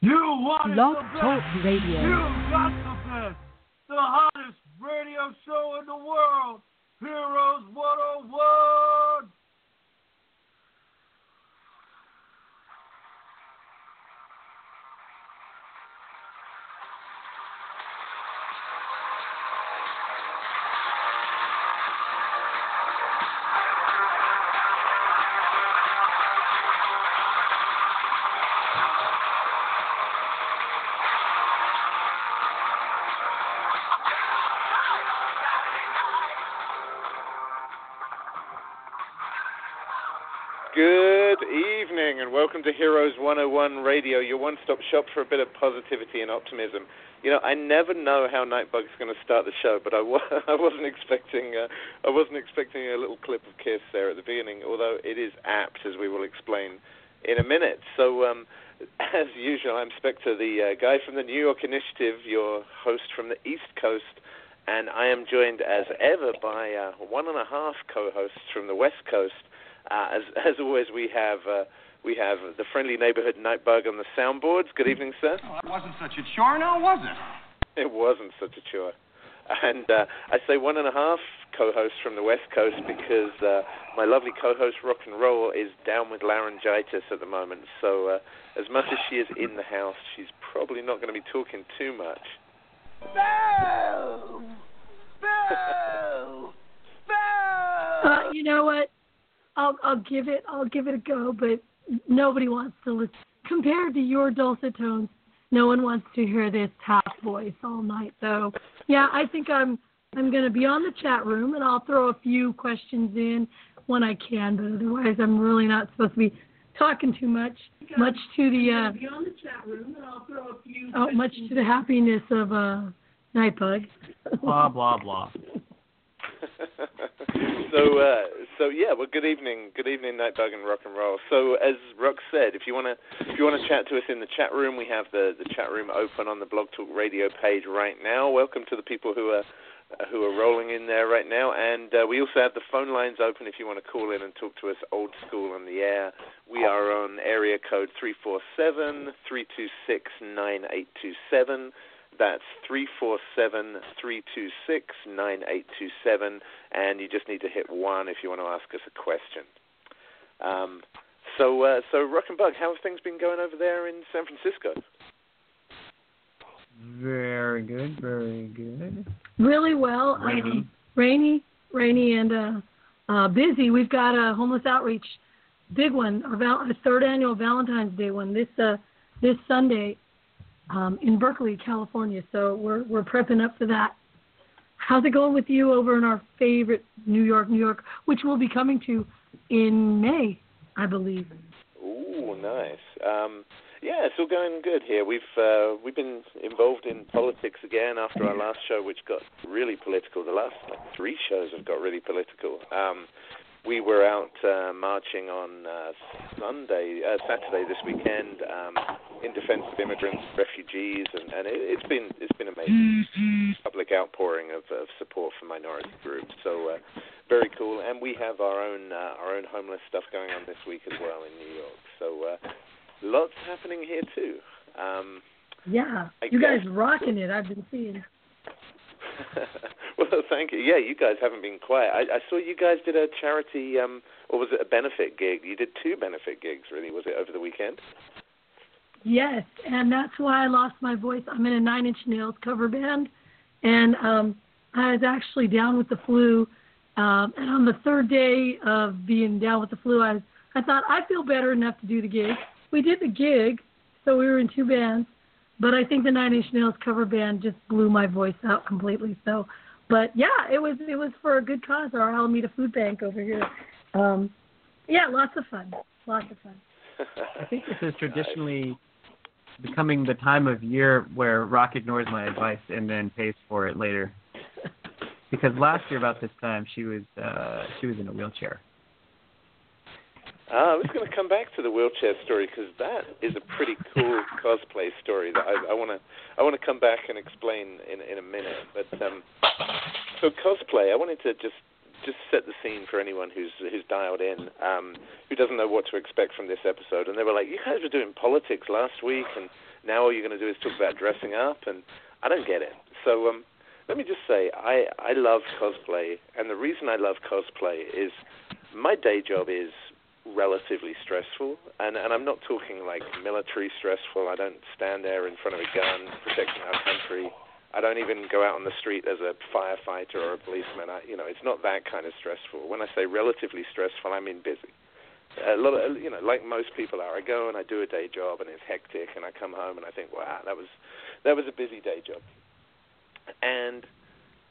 You want Blog the best. Talk Radio. You got the best. The hottest radio show in the world. Heroes 101. Heroes 101 Radio, your one stop shop for a bit of positivity and optimism. You know, I never know how Nightbug's going to start the show, but I, wasn't expecting uh, I wasn't expecting a little clip of Kiss there at the beginning, although it is apt, as we will explain in a minute. So, um, as usual, I'm Spectre, the uh, guy from the New York Initiative, your host from the East Coast, and I am joined as ever by uh, one and a half co-hosts from the West Coast. Uh, as as always, we have uh, we have the friendly neighborhood Nightbug on the soundboards. Good evening, sir. Oh, that wasn't such a chore, now was it? It wasn't such a chore. And uh, I say one and a half co-hosts from the West Coast because uh, my lovely co-host Rock and Roll is down with laryngitis at the moment. So uh, as much as she is in the house, she's probably not going to be talking too much. Boo! Boo! Boo! Uh, you know what? I'll I'll give it I'll give it a go, but nobody wants to listen. Compared to your dulcet tones, no one wants to hear this half voice all night. So, yeah, I think I'm I'm going to be on the chat room and I'll throw a few questions in when I can, but otherwise I'm really not supposed to be talking too much. Much to the uh, be on the chat room and I'll throw a few. Oh, much to the happiness of uh, Nightbug. blah blah blah. so uh, so yeah, well, good evening, good evening, Nightbug and Rock and Roll. So as Rock said, if you wanna if you wanna chat to us in the chat room, we have the the chat room open on the Blog Talk Radio page right now. Welcome to the people who are who are rolling in there right now. And uh, we also have the phone lines open if you want to call in and talk to us old school on the air. We are on area code three four seven three two six nine eight two seven. That's 347 326 9827, and you just need to hit 1 if you want to ask us a question. Um, so, uh, so Rock and Bug, how have things been going over there in San Francisco? Very good, very good. Really well. Rainy. Um, rainy, rainy, and uh, uh, busy. We've got a homeless outreach, big one, our, val- our third annual Valentine's Day one this uh, this Sunday um, in Berkeley, California. So we're we're prepping up for that. How's it going with you over in our favorite New York, New York, which we'll be coming to in May, I believe. Ooh, nice. Um, yeah, it's all going good here. We've uh, we've been involved in politics again after our last show, which got really political. The last like, three shows have got really political. Um, we were out uh, marching on uh, Sunday, uh, Saturday this weekend, um, in defence of immigrants, refugees, and, and it, it's been it's been amazing. Public outpouring of, of support for minority groups. So uh, very cool. And we have our own uh, our own homeless stuff going on this week as well in New York. So uh, lots happening here too. Um, Yeah, I you guys rocking it. I've been seeing. well, thank you. Yeah, you guys haven't been quiet. I, I saw you guys did a charity, um, or was it a benefit gig? You did two benefit gigs, really. Was it over the weekend? Yes, and that's why I lost my voice. I'm in a Nine Inch Nails cover band, and um, I was actually down with the flu. Um, and on the third day of being down with the flu, I I thought I feel better enough to do the gig. We did the gig, so we were in two bands. But I think the Nine Inch Nails cover band just blew my voice out completely. So, but yeah, it was it was for a good cause. Our Alameda Food Bank over here. Um, yeah, lots of fun. Lots of fun. I think this is traditionally becoming the time of year where Rock ignores my advice and then pays for it later. Because last year about this time she was uh she was in a wheelchair. Ah, I was going to come back to the wheelchair story because that is a pretty cool cosplay story that I want to I want to come back and explain in in a minute. But um, so cosplay, I wanted to just just set the scene for anyone who's who's dialed in, um, who doesn't know what to expect from this episode. And they were like, "You guys were doing politics last week, and now all you're going to do is talk about dressing up." And I don't get it. So um, let me just say, I I love cosplay, and the reason I love cosplay is my day job is relatively stressful, and and I'm not talking like military stressful. I don't stand there in front of a gun protecting our country. I don't even go out on the street as a firefighter or a policeman. I, you know, it's not that kind of stressful. When I say relatively stressful, I mean busy. A lot of, you know, like most people are. I go and I do a day job, and it's hectic, and I come home and I think, wow, that was that was a busy day job. And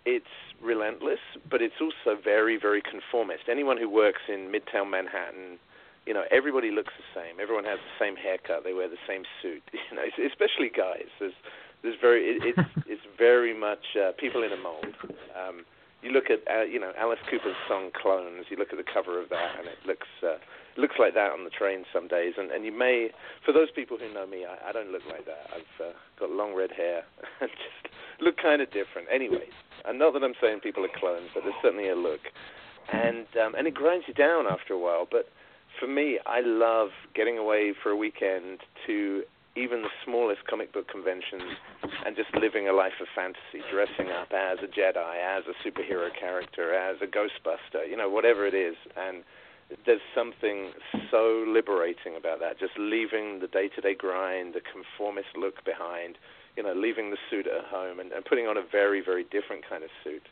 it's relentless, but it's also very, very conformist. Anyone who works in Midtown Manhattan, you know, everybody looks the same. Everyone has the same haircut. They wear the same suit. You know, especially guys. There's there's very it, it's it's very much uh, people in a mold. Um, you look at uh, you know Alice Cooper's song Clones. You look at the cover of that, and it looks uh, looks like that on the train some days. And and you may, for those people who know me, I, I don't look like that. I've uh, got long red hair and just look kind of different. Anyways, and not that I'm saying people are clones, but there's certainly a look, and um, and it grinds you down after a while. But for me, I love getting away for a weekend to even the smallest comic book conventions and just living a life of fantasy, dressing up as a Jedi, as a superhero character, as a Ghostbuster, you know, whatever it is. And there's something so liberating about that, just leaving the day to day grind, the conformist look behind, you know, leaving the suit at home and, and putting on a very, very different kind of suit.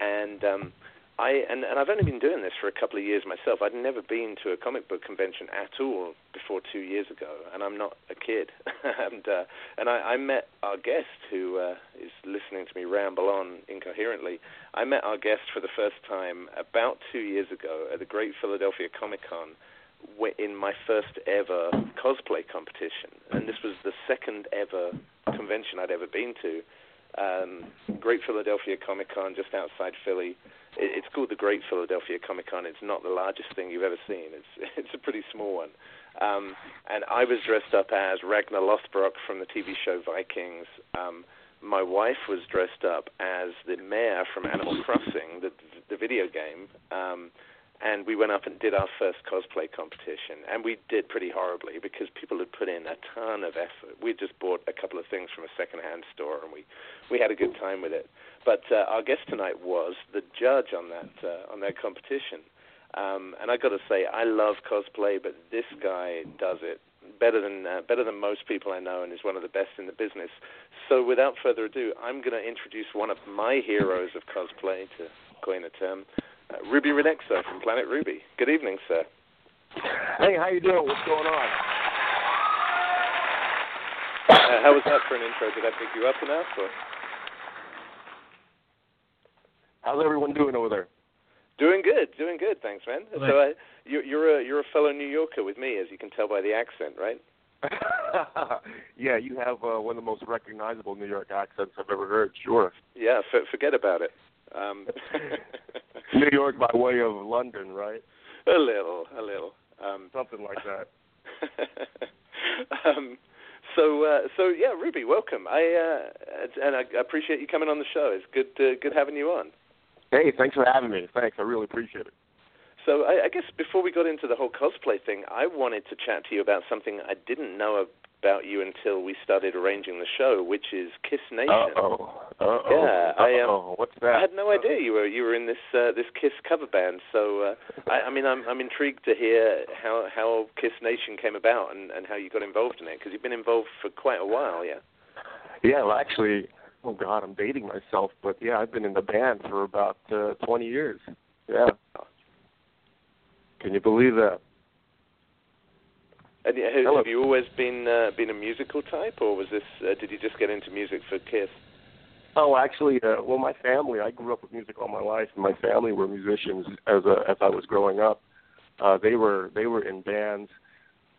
And um, I and, and I've only been doing this for a couple of years myself. I'd never been to a comic book convention at all before two years ago, and I'm not a kid. and uh, and I, I met our guest who uh, is listening to me ramble on incoherently. I met our guest for the first time about two years ago at the Great Philadelphia Comic Con in my first ever cosplay competition, and this was the second ever convention I'd ever been to. Um, Great Philadelphia Comic Con just outside Philly it's called the Great Philadelphia Comic Con. It's not the largest thing you've ever seen. It's it's a pretty small one. Um, and I was dressed up as Ragnar Lothbrok from the TV show Vikings. Um, my wife was dressed up as the mayor from Animal Crossing, the the video game. Um, and we went up and did our first cosplay competition, and we did pretty horribly because people had put in a ton of effort. We just bought a couple of things from a secondhand store, and we we had a good time with it. But uh, our guest tonight was the judge on that uh, on that competition, um, and I got to say I love cosplay, but this guy does it better than uh, better than most people I know, and is one of the best in the business. So without further ado, I'm going to introduce one of my heroes of cosplay to coin a term. Uh, Ruby Rinekso from Planet Ruby. Good evening, sir. Hey, how you doing? What's going on? Uh, how was that for an intro? Did I pick you up enough? Or? How's everyone doing over there? Doing good, doing good. Thanks, man. So uh, you, you're a you're a fellow New Yorker with me, as you can tell by the accent, right? yeah, you have uh, one of the most recognizable New York accents I've ever heard. Sure. Yeah, f- forget about it. Um, New York by way of London, right? A little, a little. Um, Something like that. um, so, uh, so yeah, Ruby, welcome. I uh, and I appreciate you coming on the show. It's good, uh, good having you on. Hey, thanks for having me. Thanks, I really appreciate it. So, I, I guess before we got into the whole cosplay thing, I wanted to chat to you about something I didn't know about you until we started arranging the show, which is Kiss Nation. Uh-oh. Uh-oh. Yeah, I um, what's that? I had no idea you were you were in this uh, this Kiss cover band. So uh, I, I mean, I'm I'm intrigued to hear how how Kiss Nation came about and and how you got involved in it because you've been involved for quite a while, yeah. Yeah, well, actually, oh God, I'm dating myself, but yeah, I've been in the band for about uh, 20 years. Yeah. Can you believe that? And have, have you always been uh, been a musical type, or was this? Uh, did you just get into music for Kiss? Oh, actually, uh, well, my family. I grew up with music all my life, and my family were musicians as a, as I was growing up. Uh, they were they were in bands,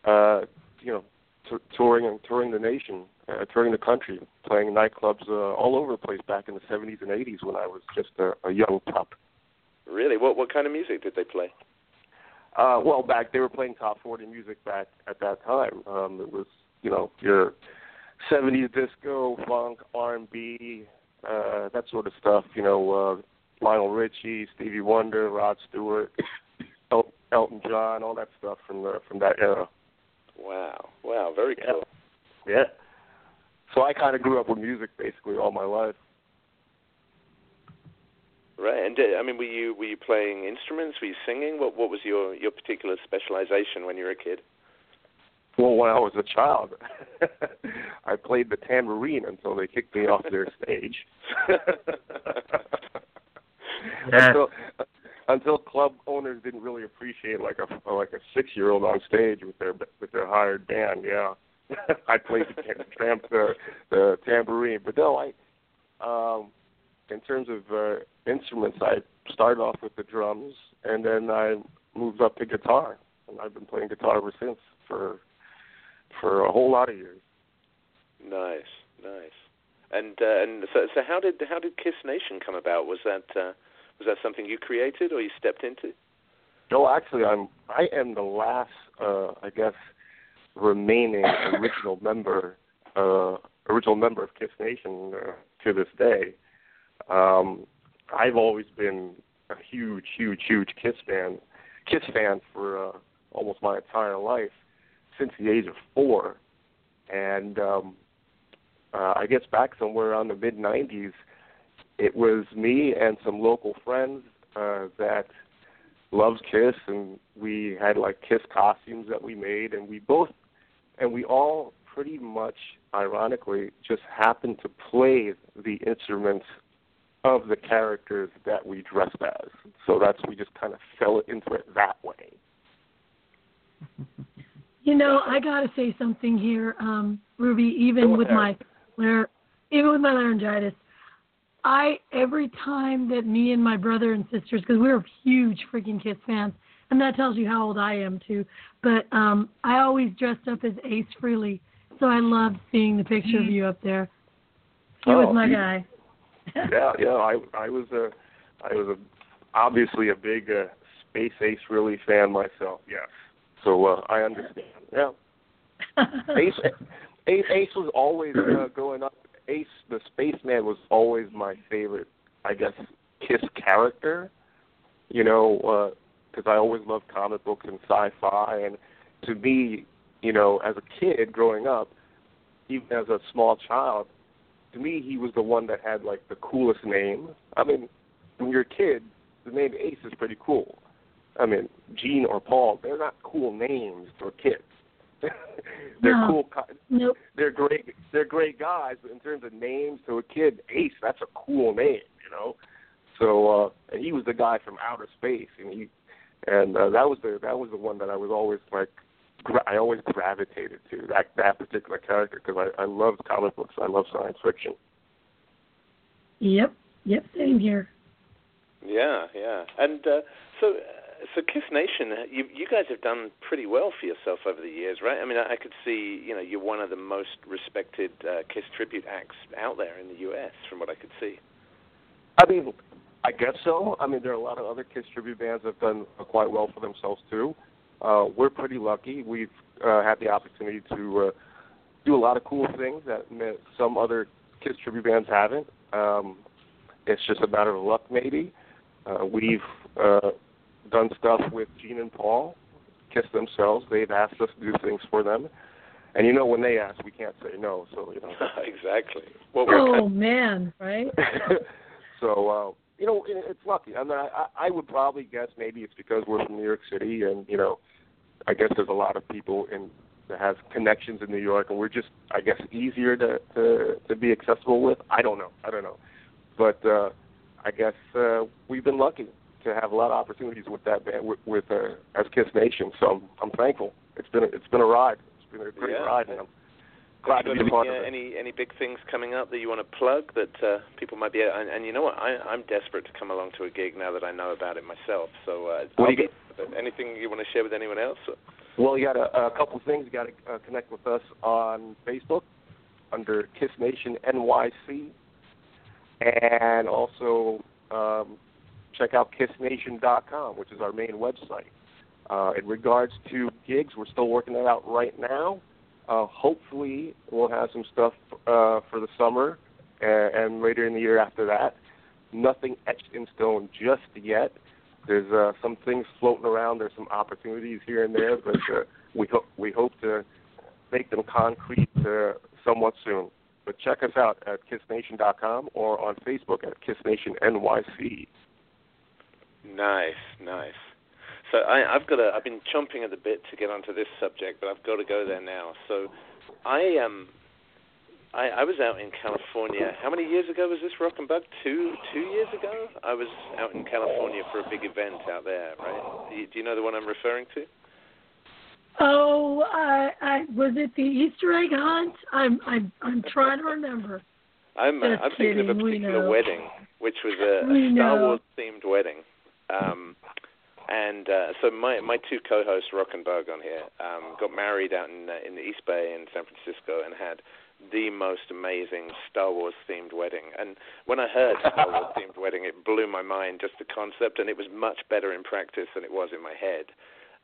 uh, you know, t- touring and touring the nation, uh, touring the country, playing nightclubs uh, all over the place back in the 70s and 80s when I was just a, a young pup. Really? What what kind of music did they play? Uh, well, back they were playing top 40 music back at that time. Um, it was, you know, your 70s disco, funk, R&B, uh, that sort of stuff. You know, uh, Lionel Richie, Stevie Wonder, Rod Stewart, El- Elton John, all that stuff from the from that era. Wow, wow, very Yeah. cool. Yeah. So I kind of grew up with music basically all my life. Right, and uh, I mean, were you were you playing instruments? Were you singing? What what was your your particular specialization when you were a kid? Well, when I was a child, I played the tambourine until they kicked me off their stage. Yeah. until until club owners didn't really appreciate like a like a six year old on stage with their with their hired band. Yeah, I played the tam- the, the tambourine, but no, I um, in terms of uh, instruments, I started off with the drums, and then I moved up to guitar, and I've been playing guitar ever since for for a whole lot of years. Nice, nice. And uh, and so so how did how did Kiss Nation come about? Was that uh, was that something you created or you stepped into? No, actually, I'm I am the last, uh, I guess, remaining original member, uh, original member of Kiss Nation uh, to this day. Um, I've always been a huge, huge, huge Kiss fan, Kiss fan for uh, almost my entire life, since the age of four, and um, uh, I guess back somewhere around the mid '90s, it was me and some local friends uh, that loves Kiss, and we had like Kiss costumes that we made, and we both, and we all pretty much, ironically, just happened to play the instruments of the characters that we dressed as. So that's we just kind of fell into it that way. You know, I gotta say something here, um, Ruby. Even Go with ahead. my even with my laryngitis, I every time that me and my brother and sisters, because we're huge freaking Kiss fans, and that tells you how old I am too. But um, I always dressed up as Ace Frehley, so I loved seeing the picture of you up there. He was Oh, my you- guy. yeah, yeah. I I was a I was a obviously a big uh, Space Ace Frehley fan myself. Yes, so uh, I understand. Yeah, Ace Ace, Ace was always uh, growing up. Ace the spaceman was always my favorite. I guess Kiss character. You know, uh, because I always loved comic books and sci-fi, and to me, you know, as a kid growing up, even as a small child, to me, he was the one that had like the coolest name. I mean, when you're a kid, the name Ace is pretty cool. I mean, Gene or Paul, they're not cool names for kids. They're No. cool. co- Nope. They're great. They're great guys, but in terms of names to a kid, Ace, that's a cool name, you know. So, uh, and he was the guy from outer space, and he, and uh, that was the that was the one that I was always like, gra- I always gravitated to that that particular character because I I loved comic books. I love science fiction. Yep. Yep. Same here. Yeah, yeah. And uh, so, uh, so Kiss Nation, uh, you you guys have done pretty well for yourself over the years, right? I mean, I, I could see, you know, you're one of the most respected uh, Kiss tribute acts out there in the U.S. From what I could see. I mean, I guess so. I mean, there are a lot of other Kiss tribute bands that have done quite well for themselves too. Uh, we're pretty lucky. We've uh, had the opportunity to uh, do a lot of cool things that some other Kiss tribute bands haven't. Um, it's just a matter of luck, maybe. Uh, we've uh, done stuff with Gene and Paul, Kiss themselves. They've asked us to do things for them, and you know when they ask, we can't say no. So you know. exactly. What we're Oh kind man, right? so uh, you know, it, it's lucky. I mean, I, I would probably guess maybe it's because we're from New York City, and you know, I guess there's a lot of people in that have connections in New York, and we're just, I guess, easier to to to be accessible with. I don't know. I don't know, but uh, I guess uh, we've been lucky to have a lot of opportunities with that band, with, with uh, as Kiss Nation. So I'm, I'm thankful. It's been a, it's been a ride. It's been a great Yeah. ride, and I'm glad to be part any, of it. any any big things coming up that you want to plug that uh, people might be? And, and you know what? I, I'm desperate to come along to a gig now that I know about it myself. So uh, What do you anything you want to share with anyone else? Well, you got a, a couple of things. You got to uh, connect with us on Facebook under Kiss Nation NYC, and also um, check out KissNation.com, which is our main website. Uh, in regards to gigs, we're still working that out right now. Uh, hopefully, we'll have some stuff uh, for the summer and, and later in the year after that. nothing etched in stone just yet. There's uh, some things floating around. There's some opportunities here and there, but uh, we hope we hope to make them concrete uh, somewhat soon. But check us out at kissnation.com or on Facebook at kissnationnyc. Nice, nice. So I, I've got a. I've been chomping at the bit to get onto this subject, but I've got to go there now. So I um I, I was out in California. How many years ago was this Rock and Bug? Two two years ago. I was out in California for a big event out there. Right? Do you, do you know the one I'm referring to? Oh, I, I was it the Easter egg hunt? I'm I'm I'm trying to remember. I'm uh, Just I'm thinking of a kidding, we particular wedding, which was a, a Star. Wars themed wedding. Um, and uh, so my my two co-hosts, Rock and on here, um, got married out in uh, in the East Bay in San Francisco, and had the most amazing Star Wars themed wedding. And when I heard Star Wars themed wedding, it blew my mind just the concept, and it was much better in practice than it was in my head.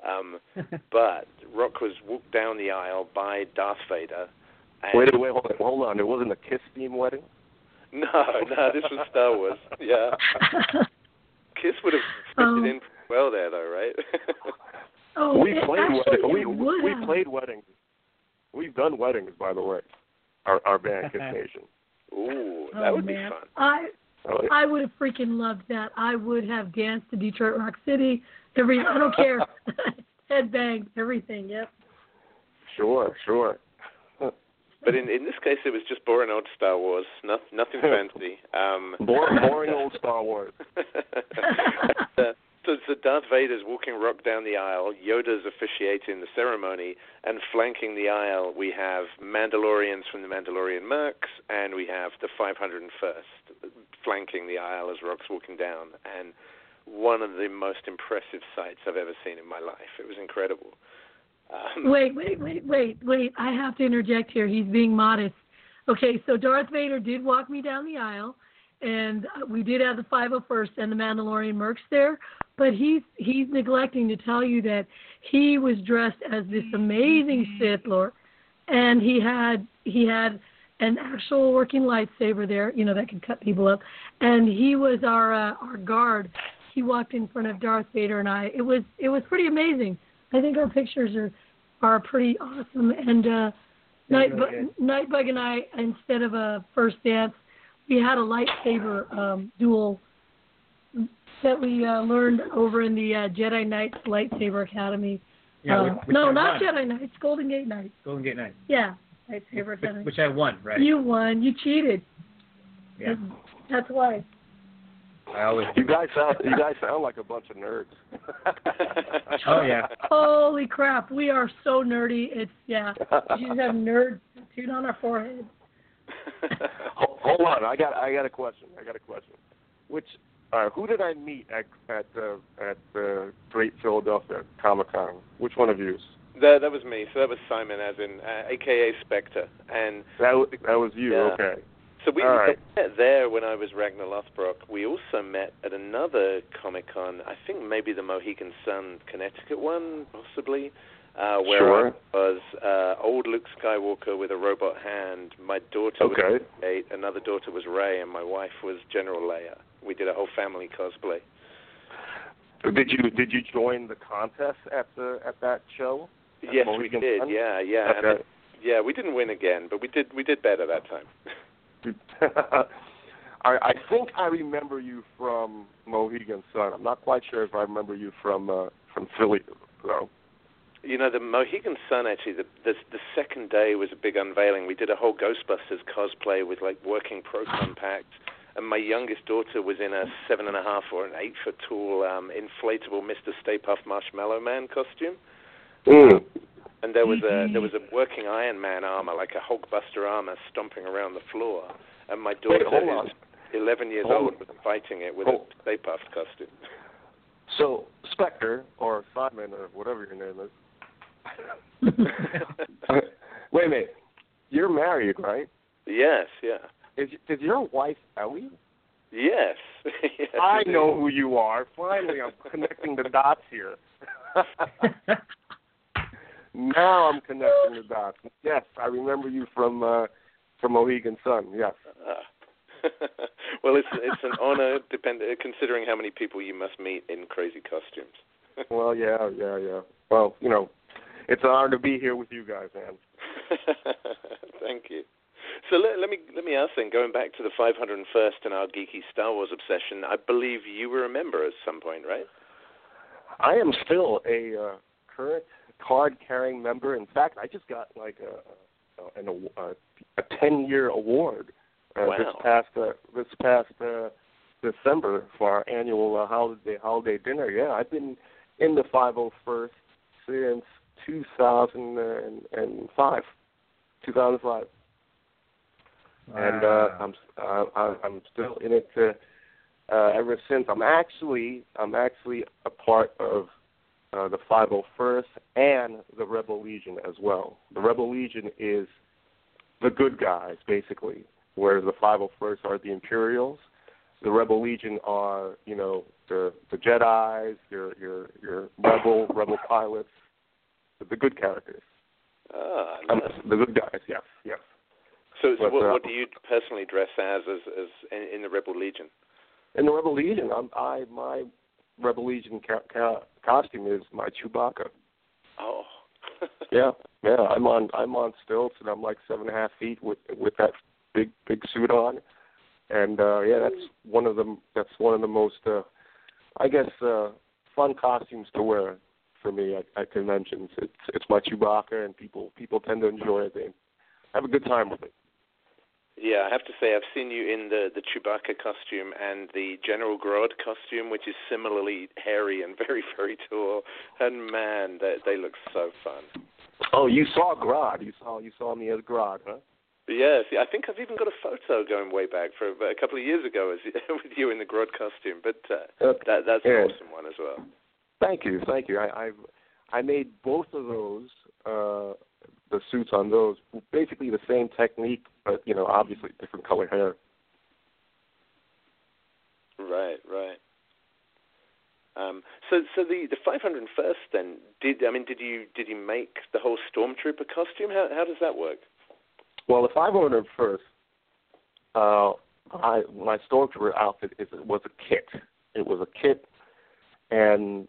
Um, but Rock was walked down the aisle by Darth Vader. And Wait, wait, hold on, hold on. It wasn't a Kiss theme wedding. No, no, this was Star Wars. Yeah, Kiss would have fitted Oh. in well there, though, right? oh, we played actually weddings. We it we have. played weddings. We've done weddings, by the way. Our our band Kiss Nation. Ooh, that oh, would man. be fun. I Oh, yeah. I would have freaking loved that. I would have danced to Detroit Rock City. Every I don't care. Headbang, everything. Yep. Sure, sure. But in in this case, it was just boring old Star Wars. No, nothing fancy. Um, Boring, boring old Star Wars. uh, so, so Darth Vader's walking Rock down the aisle. Yoda's officiating the ceremony, and flanking the aisle, we have Mandalorians from the Mandalorian Mercs, and we have the 501st flanking the aisle as Rock's walking down. And one of the most impressive sights I've ever seen in my life. It was incredible. Um, Wait, wait, wait, wait, wait. I have to interject here. He's being modest. Okay, so Darth Vader did walk me down the aisle, and uh, we did have the 501st and the Mandalorian mercs there. But he's he's neglecting to tell you that he was dressed as this amazing Sith Lord, and he had he had an actual working lightsaber there, you know, that could cut people up, and he was our uh, our guard. He walked in front of Darth Vader and I. It was it was pretty amazing. I think our pictures are are pretty awesome. And uh, Nightbug, really Nightbug and I, instead of a first dance, we had a lightsaber um, duel that we uh, learned over in the uh, Jedi Knights Lightsaber Academy. Yeah, Uh, which, which no, I not won. Jedi Knights, Golden Gate Knights. Golden Gate Knight. Yeah, Lightsaber Which, Academy. which I won, right? You won. You cheated. yeah. That's why. I always. You guys sound you guys sound like a bunch of nerds. Oh yeah. Holy crap, we are so nerdy. It's yeah. We should have nerd tattooed on our forehead. Ho- Hold on, I got I got a question. I got a question. Which uh, who did I meet at at uh, at the Great Philadelphia Comic Con? Which one of you? that, that was me. So that was Simon, as in, uh, AKA Spectre. And That was, that was you. Yeah. Okay. So we right. met there when I was Ragnar Lothbrok. We also met at another Comic Con, I think maybe the Mohegan Sun, Connecticut one, possibly, uh, where Sure. I was uh, old Luke Skywalker with a robot hand. My daughter Okay. was eight, another daughter was Rey, and my wife was General Leia. We did a whole family cosplay. Did you did you join the contest at the at that show? At yes, we did. Sun? Yeah, yeah, and Okay. it, yeah. We didn't win again, but we did. We did better that time. I, I think I remember you from Mohegan Sun. I'm not quite sure if I remember you from uh, from Philly though. You know, the Mohegan Sun actually, the, the the second day was a big unveiling. We did a whole Ghostbusters cosplay with like working proton packs, and my youngest daughter was in a seven and a half or an eight foot tall um, inflatable Mr. Stay Puft Marshmallow Man costume. Mm. And there was a there was a mm-hmm. working Iron Man armor, like a Hulkbuster armor, stomping around the floor. And my daughter, hold on. who's 11 years Hold- old, was fighting it with hold- a Stay Puft costume. So Spectre or Simon or whatever your name is. Wait a minute. You're married, right? yes, yeah, Is is your wife Ellie? yes. yes I it is. know who you are. Finally, I'm connecting the dots here. Now I'm connecting the dots. Yes, I remember you from uh, from Mohegan Sun. Yes. Uh, well, it's it's an honor, depend considering how many people you must meet in crazy costumes. well, yeah, yeah, yeah. Well, you know, it's an honor to be here with you guys, man. Thank you. So let, let, me let me ask then, going back to the 501st and our geeky Star Wars obsession, I believe you were a member at some point, right? I am still a uh, current card-carrying member. In fact, I just got like a an, a, a 10-year award uh, wow. this past uh, this past uh, December for our annual uh, holiday holiday dinner. Yeah, I've been in the 501st since 2005. 2005. Wow. And uh, I'm uh, I'm still in it to, uh, ever since. I'm actually I'm actually a part of uh, the 501st and the Rebel Legion as well. The Rebel Legion is the good guys basically, whereas the 501st are the Imperials. The Rebel Legion are you know the the Jedi's, your your your rebel rebel pilots, the good characters. Ah, um, the good guys. Yes, yes. So, so but, what, uh, what do you personally dress as as, as in, in the Rebel Legion? In the Rebel Legion, I'm, I my Rebel Legion ca- ca- costume is my Chewbacca. Oh. yeah, yeah. I'm on I'm on stilts and I'm like seven and a half feet with with that big big suit on, and uh yeah, that's one of the that's one of the most uh I guess uh fun costumes to wear for me at, at conventions. It's it's my Chewbacca, and people people tend to enjoy it. They have a good time with it. Yeah, I have to say I've seen you in the the Chewbacca costume and the General Grodd costume, which is similarly hairy and very very tall. And man, they they look so fun. Oh, you saw Grodd. You saw you saw me as Grodd, huh? Yes, I think I've even got a photo going way back for a couple of years ago as with you in the Grodd costume. But uh, okay. that that's an yeah. awesome one as well. Thank you, thank you. I I've, I made both of those uh the suits on those basically the same technique, but you know obviously different color hair. Right, right. Um, so, so the the 501st then did I mean did you did you make the whole stormtrooper costume? How how does that work? Well, the 501st, uh, I my stormtrooper outfit is was a kit. It was a kit, and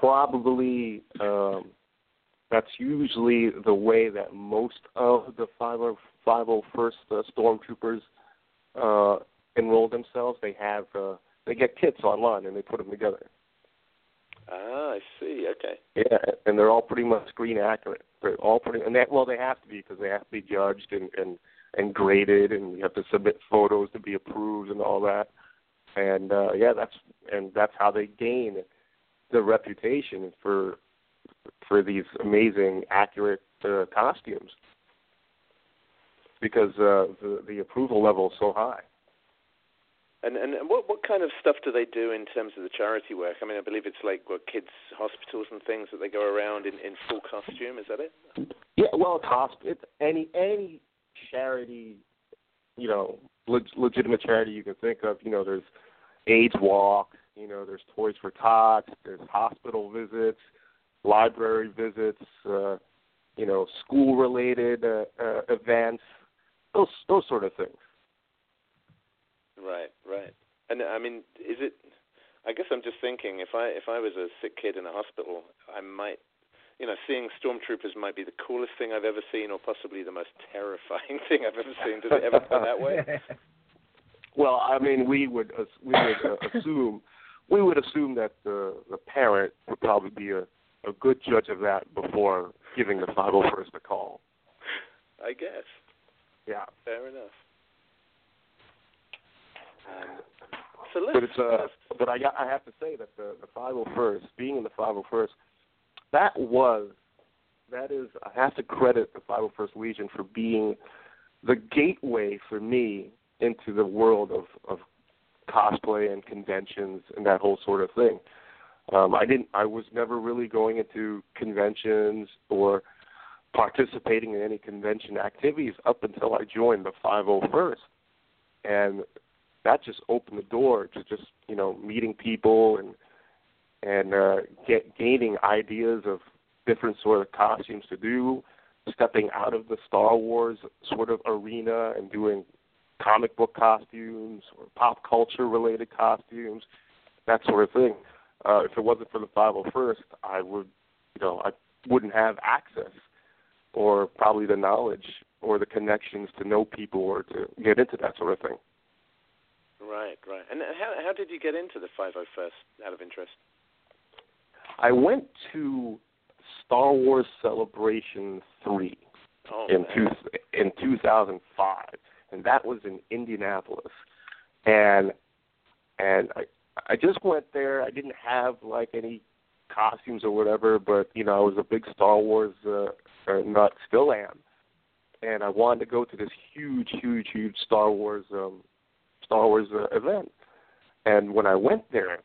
probably um, that's usually the way that most of the 501st uh, stormtroopers uh, enroll themselves. They have uh, they get kits online and they put them together. Ah, I see. Okay. Yeah, and they're all pretty much screen accurate. They're all pretty, and they, well, they have to be because they have to be judged and and and graded, and you have to submit photos to be approved and all that. And uh, yeah, that's and that's how they gain the reputation for for these amazing, accurate uh, costumes because uh, the the approval level is so high. And and what what kind of stuff do they do in terms of the charity work? I mean, I believe it's like what kids hospitals and things that they go around in in full costume. Is that it? Yeah, well, it's hosp- it's any any charity, you know, leg- legitimate charity you can think of. You know, there's AIDS Walk, you know, there's Toys for Tots, there's hospital visits, library visits, uh, you know, school-related uh, uh, events, those those sort of things. Right, right. And I mean, is it? I guess I'm just thinking if I if I was a sick kid in a hospital, I might, you know, seeing stormtroopers might be the coolest thing I've ever seen, or possibly the most terrifying thing I've ever seen. Does it ever go that way? Well, I mean, we would uh, we would uh, assume we would assume that the the parent would probably be a a good judge of that before giving the 501st a call. I guess. Yeah. Fair enough. Um, so but it's uh, but I got, I have to say that the the 501st, being in the 501st, that was that is I have to credit the 501st Legion for being the gateway for me into the world of of cosplay and conventions and that whole sort of thing. Um, I didn't. I was never really going into conventions or participating in any convention activities up until I joined the 501st, and that just opened the door to just you know meeting people and and uh, get gaining ideas of different sort of costumes to do, stepping out of the Star Wars sort of arena and doing comic book costumes or pop culture related costumes, that sort of thing. Uh, if it wasn't for the 501st, I would, you know, I wouldn't have access or probably the knowledge or the connections to know people or to get into that sort of thing. Right, right. And how how did you get into the 501st out of interest? I went to Star Wars Celebration 3 oh, in two, in 2005 and that was in Indianapolis. And and I I just went there. I didn't have like any costumes or whatever, but you know, I was a big Star Wars uh, uh nut, still am. And I wanted to go to this huge, huge, huge Star Wars um Star Wars uh, event. And when I went there,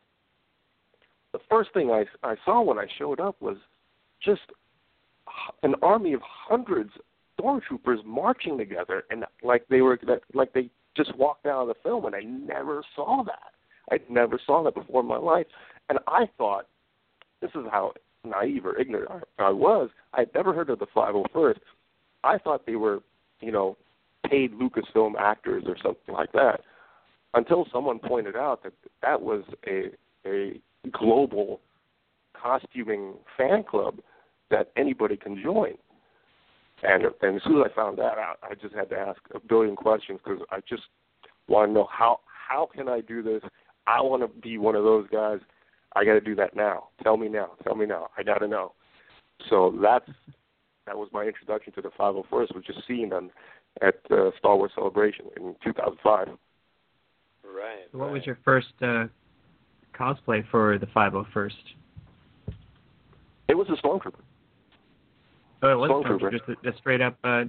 the first thing I I saw when I showed up was just an army of hundreds stormtroopers marching together, and like they were like they just walked out of the film, and I never saw that. I never saw that before in my life, and I thought this is how naive or ignorant I, was. I had never heard of the 501st. I thought they were, you know, paid Lucasfilm actors or something like that, until someone pointed out that that was a a global costuming fan club that anybody can join. And and as soon as I found that out, I just had to ask a billion questions because I just want to know how how can I do this? I want to be one of those guys. I got to do that now. Tell me now. Tell me now. I got to know. So that's that was my introduction to the 501st, was just seen them at uh, Star Wars Celebration in 2005. Right. What right. was your first uh, cosplay for the 501st? It was a stormtrooper. Oh, it was Stormtrooper. Just a, a straight up uh,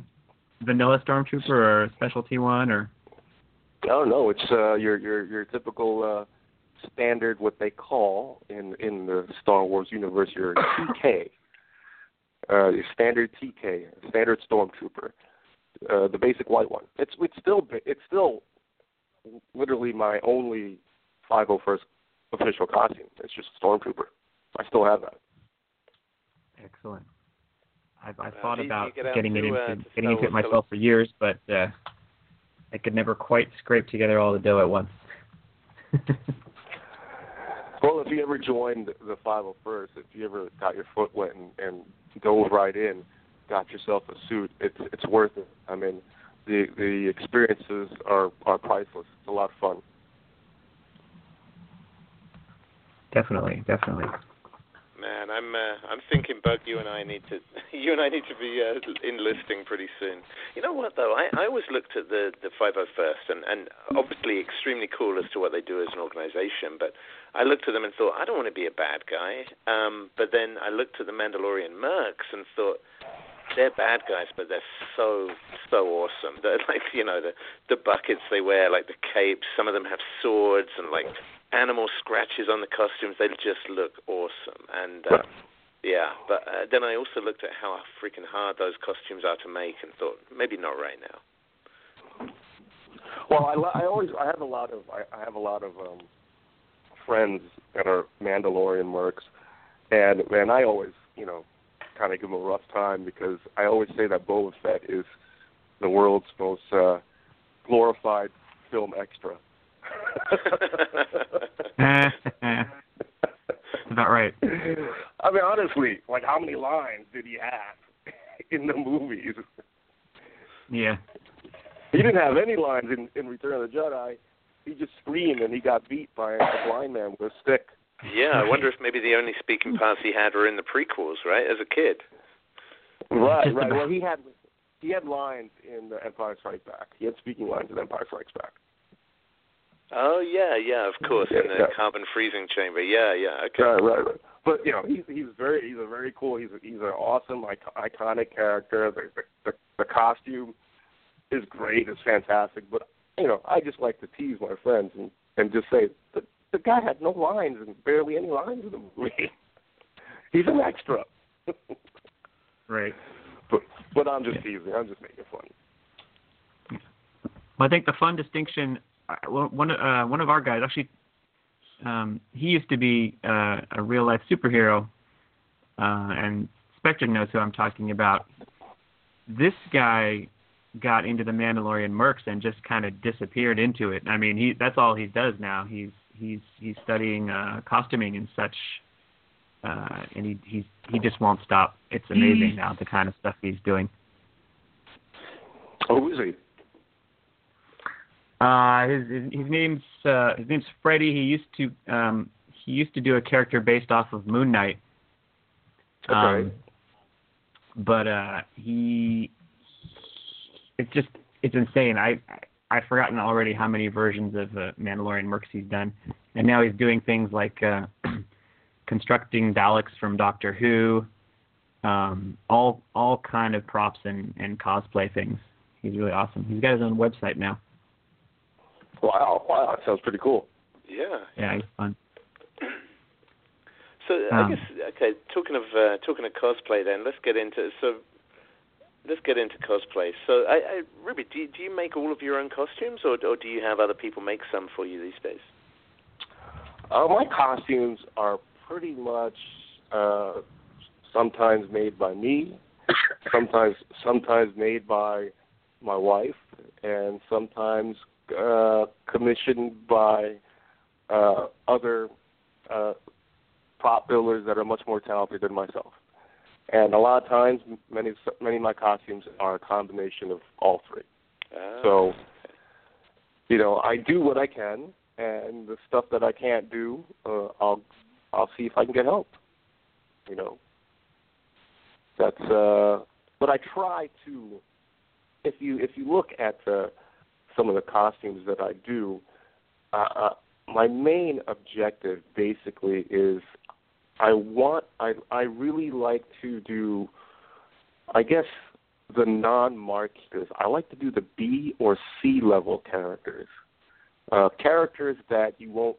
vanilla stormtrooper or a specialty one or. No, no, it's uh, your your your typical uh, standard what they call in in the Star Wars universe your TK, uh, your standard TK, standard stormtrooper, uh, the basic white one. It's it's still it's still literally my only 501st official costume. It's just a stormtrooper. I still have that. Excellent. I've, I've Well, thought you- you about get out getting it to, into uh, to getting into it myself for years, but uh, I could never quite scrape together all the dough at once. Well, if you ever joined the 501st, if you ever got your foot wet and, and dove right in, got yourself a suit, it's it's worth it. I mean, the the experiences are are priceless. It's a lot of fun. definitely, definitely. Man, I'm uh, I'm thinking, Bug. You and I need to you and I need to be uh, enlisting pretty soon. You know what though? I, I always looked at the the 501st, and and obviously extremely cool as to what they do as an organization. But I looked at them and thought, I don't want to be a bad guy. Um, but then I looked at the Mandalorian mercs and thought, they're bad guys, but they're so so awesome. They're like you know the the buckets they wear, like the capes. Some of them have swords and like animal scratches on the costumes. They just look awesome. And uh, yeah, but uh, then I also looked at how freaking hard those costumes are to make and thought maybe not right now. Well, I, I always I have a lot of I, I have a lot of um friends that are Mandalorian mercs, and man, I always you know kind of give them a rough time because I always say that Boba Fett is the world's most uh, glorified film extra. About right. I mean, honestly, like how many lines did he have in the movies? Yeah. He didn't have any lines in, in Return of the Jedi. He just screamed and he got beat by a blind man with a stick. Yeah, I wonder if maybe the only speaking parts he had were in the prequels, right? As a kid. Right, Just right. Well, he had he had lines in the Empire Strikes Back. He had speaking lines in Empire Strikes Back. Oh yeah, yeah, of course, in the Yeah. carbon freezing chamber. Yeah, yeah, okay. Right, right, right. But you know, he's he's very he's a very cool. He's a, he's an awesome icon, iconic character. The, the the the costume is great. It's fantastic. But you know, I just like to tease my friends and and just say the the guy had no lines and barely any lines in the movie. he's an extra. Right. but but I'm just teasing. I'm just making fun. Well, I think the fun distinction. Well, One uh, one of our guys actually, um, he used to be uh, a real life superhero, uh, and Spectre knows who I'm talking about. This guy got into the Mandalorian mercs and just kind of disappeared into it. I mean, he that's all he does now. He's he's he's studying uh costuming and such uh and he he's he just won't stop. It's amazing now the kind of stuff he's doing. Oh, who is he? Uh, his his, his name's uh, his name's Freddie. He used to um, he used to do a character based off of Moon Knight. Okay. Um, but uh, he it's just it's insane. I I've forgotten already how many versions of uh, Mandalorian Mercs he's done, and now he's doing things like uh, constructing Daleks from Doctor Who, um, all all kind of props and and cosplay things. He's really awesome. He's got his own website now. Wow, wow, that sounds pretty cool. Yeah. Yeah, he's fun. So I Um, guess okay. Talking of uh, talking of cosplay, then let's get into so let's get into cosplay. So I, I Ruby, do you, do you make all of your own costumes, or or do you have other people make some for you these days? Uh, my costumes are pretty much uh, sometimes made by me, sometimes sometimes made by my wife, and sometimes uh, commissioned by uh, other uh, prop builders that are much more talented than myself. And a lot of times, many many of my costumes are a combination of all three. Ah, So, you know, I do what I can, and the stuff that I can't do, uh, I'll I'll see if I can get help. You know, that's. uh But I try to. If you if you look at uh, some of the costumes that I do, uh, uh, my main objective basically is I want I I really like to do I guess the non-marketers. I like to do the B or C level characters, uh, characters that you won't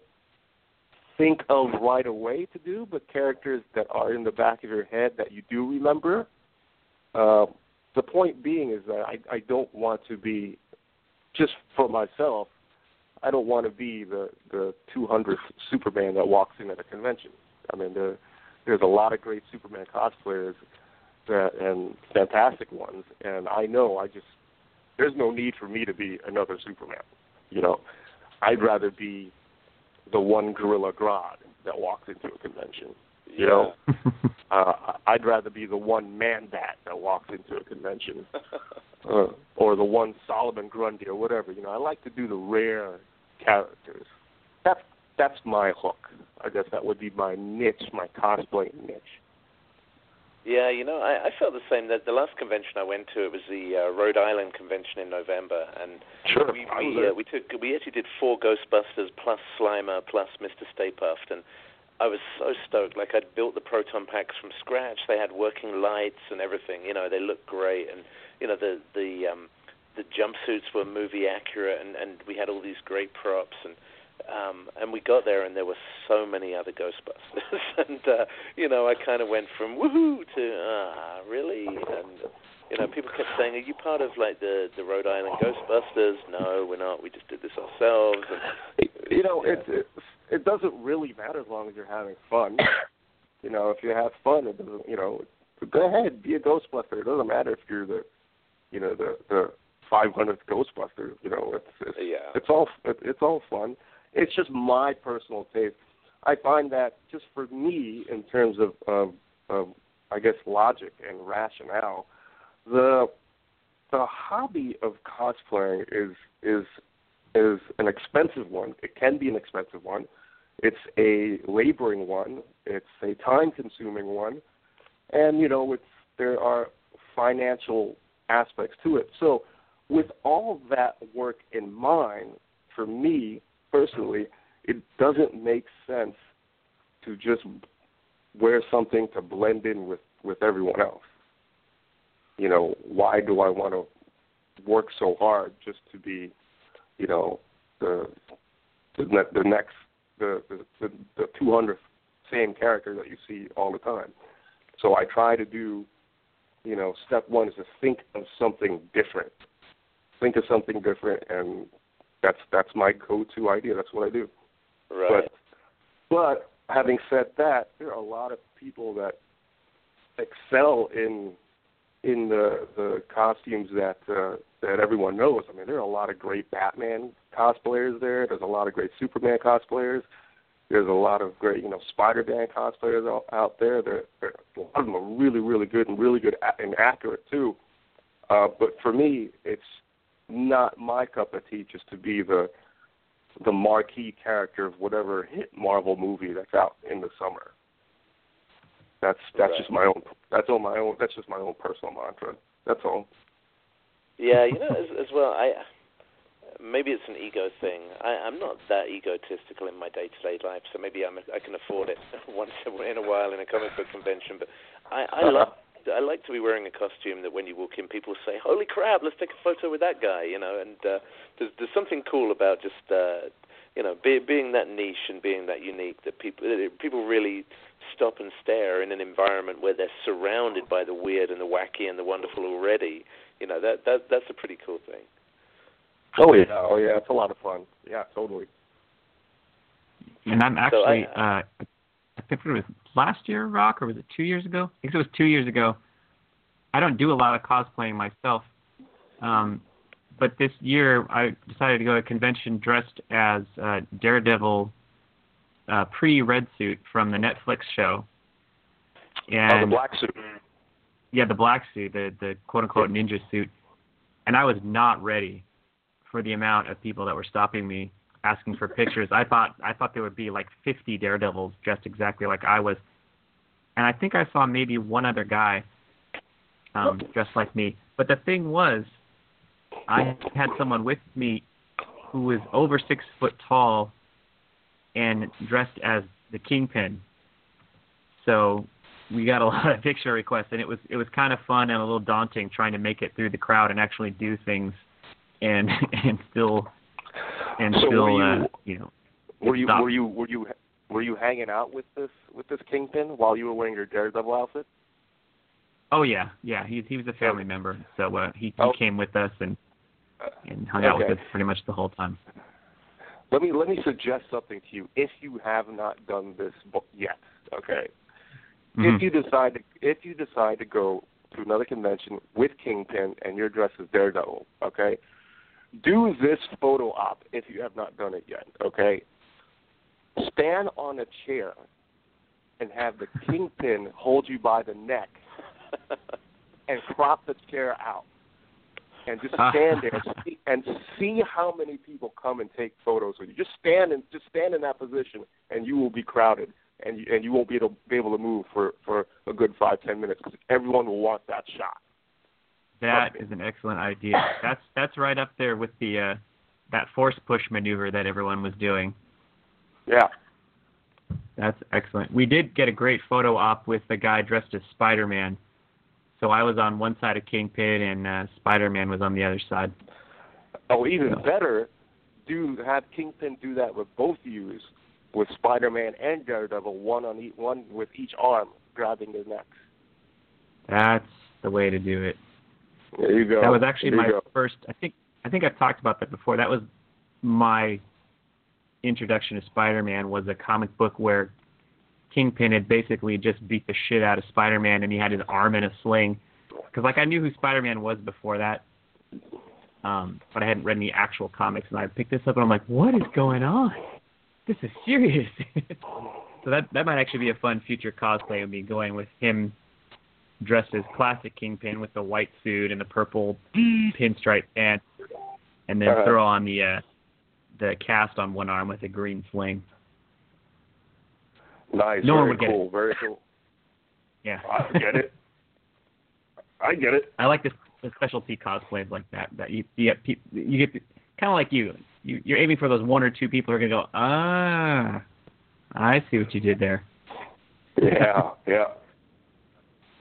think of right away to do, but characters that are in the back of your head that you do remember. Uh, the point being is that I, I don't want to be just for myself. I don't want to be the the 200th Superman that walks in at a convention. I mean, there, there's a lot of great Superman cosplayers that, and fantastic ones, and I know I just there's no need for me to be another Superman. You know, I'd rather be the one Gorilla Grodd that walks into a convention. You know, uh, I'd rather be the one Man Bat that walks into a convention, uh, or the one Solomon Grundy or whatever. You know, I like to do the rare characters. That's that's my hook. I guess that would be my niche, my cosplay niche. Yeah, you know, I, I felt the same. That the last convention I went to, it was the uh, Rhode Island convention in November, and Sure, we we, uh, we took we actually did four Ghostbusters plus Slimer plus Mr. Stay Puft, and I was so stoked. Like I'd built the proton packs from scratch. They had working lights and everything. You know, they looked great, and you know the the um, the jumpsuits were movie accurate, and and we had all these great props and. Um, and we got there, and there were so many other Ghostbusters, and uh, you know, I kind of went from woohoo to ah, really, and you know, people kept saying, "Are you part of like the the Rhode Island Ghostbusters?" No, we're not. We just did this ourselves. And, You know, it, it it doesn't really matter as long as you're having fun. You know, if you have fun, it doesn't. You know, go ahead, be a Ghostbuster. It doesn't matter if you're the, you know, the the 500th Ghostbuster. You know, it's it's yeah. it's all it, it's all fun. It's just my personal taste. I find that just for me, in terms of, of, of I guess logic and rationale, the the hobby of cosplaying is is is an expensive one. It can be an expensive one. It's a laboring one. It's a time consuming one, and you know, it's there are financial aspects to it. So, with all that work in mind, for me personally, it doesn't make sense to just wear something to blend in with with everyone else. You know, why do I want to work so hard just to be, you know, the the, ne- the next the the the, the 200th same character that you see all the time. So I try to do, you know, step one is to think of something different. Think of something different, and that's that's my go-to idea. That's what I do. right. But but having said that, there are a lot of people that excel in in the the costumes that uh, that everyone knows. I mean, there are a lot of great Batman cosplayers there. There's a lot of great Superman cosplayers. There's a lot of great, you know, Spider-Man cosplayers out, out there. There, there, a lot of them are really, really good and really good and accurate too. Uh, but for me, it's not my cup of tea just to be the the marquee character of whatever hit Marvel movie that's out in the summer. That's that's right. just my own. That's all my own. That's just my own personal mantra. That's all. Yeah, you know, as, as well, I maybe it's an ego thing. I, I'm not that egotistical in my day-to-day life, so maybe I'm, I can afford it once in a while in a comic book convention. But I, I love. I like to be wearing a costume that when you walk in, people say, "Holy crap, let's take a photo with that guy," you know. And uh, there's there's something cool about just uh, you know be, being that niche and being that unique that people people really stop and stare in an environment where they're surrounded by the weird and the wacky and the wonderful already. You know that that that's a pretty cool thing. Oh yeah, oh yeah, it's a lot of fun. Yeah, totally. And I'm actually, So I- uh, I think it was last year, Rock, or was it two years ago? I think it was two years ago. I don't do a lot of cosplaying myself, um, but this year I decided to go to a convention dressed as uh, Daredevil uh, pre-red suit from the Netflix show. And oh, the black suit. yeah, the black suit, the the quote unquote ninja suit, and I was not ready for the amount of people that were stopping me asking for pictures. I thought I thought there would be like 50 daredevils dressed exactly like I was, and I think I saw maybe one other guy um, dressed like me. But the thing was, I had someone with me who was over six foot tall and dressed as the kingpin. So we got a lot of picture requests, and it was it was kind of fun and a little daunting trying to make it through the crowd and actually do things, and and still and So still you- uh, you know Were you were you were you were you hanging out with this with this kingpin while you were wearing your Daredevil outfit? oh yeah yeah he he was a family member so uh, he he Oh. came with us and and hung out with us pretty much the whole time. Let me let me suggest something to you. If you have not done this yet, okay. Mhm. If you decide to if you decide to go to another convention with Kingpin and you're dressed as Daredevil, okay, do this photo op if you have not done it yet, okay. Stand on a chair and have the Kingpin hold you by the neck and crop the chair out. And just stand there and see, and see how many people come and take photos with you. Just stand and just stand in that position, and you will be crowded, and you, and you won't be able, be able to move for for a good five ten minutes because everyone will want that shot. That is an excellent idea. That's that's right up there with the uh that force push maneuver that everyone was doing. Yeah. That's excellent. We did get a great photo op with the guy dressed as Spider-Man. So I was on one side of Kingpin and uh, Spider-Man was on the other side. Oh, even better, do have Kingpin do that with both of yous, with Spider-Man and Daredevil, one on each one with each arm grabbing their necks. That's the way to do it. There you go. That was actually my go. first. I think I think I've talked about that before. That was my introduction to Spider-Man. Was a comic book where Kingpin had basically just beat the shit out of Spider-Man, and he had his arm in a sling. Because like I knew who Spider-Man was before that, um, but I hadn't read any actual comics, and I picked this up, and I'm like, what is going on? This is serious. so that that might actually be a fun future cosplay of me going with him dressed as classic Kingpin with the white suit and the purple pinstripe pants, and then Uh-huh. throw on the uh, the cast on one arm with a green sling. Nice. No one very would get cool. Very cool. Yeah, I get it. I get it. I like the, the specialty cosplays like that. That you you get you get kind of like you. You you're aiming for those one or two people who are gonna go ah. I see what you did there. Yeah, yeah.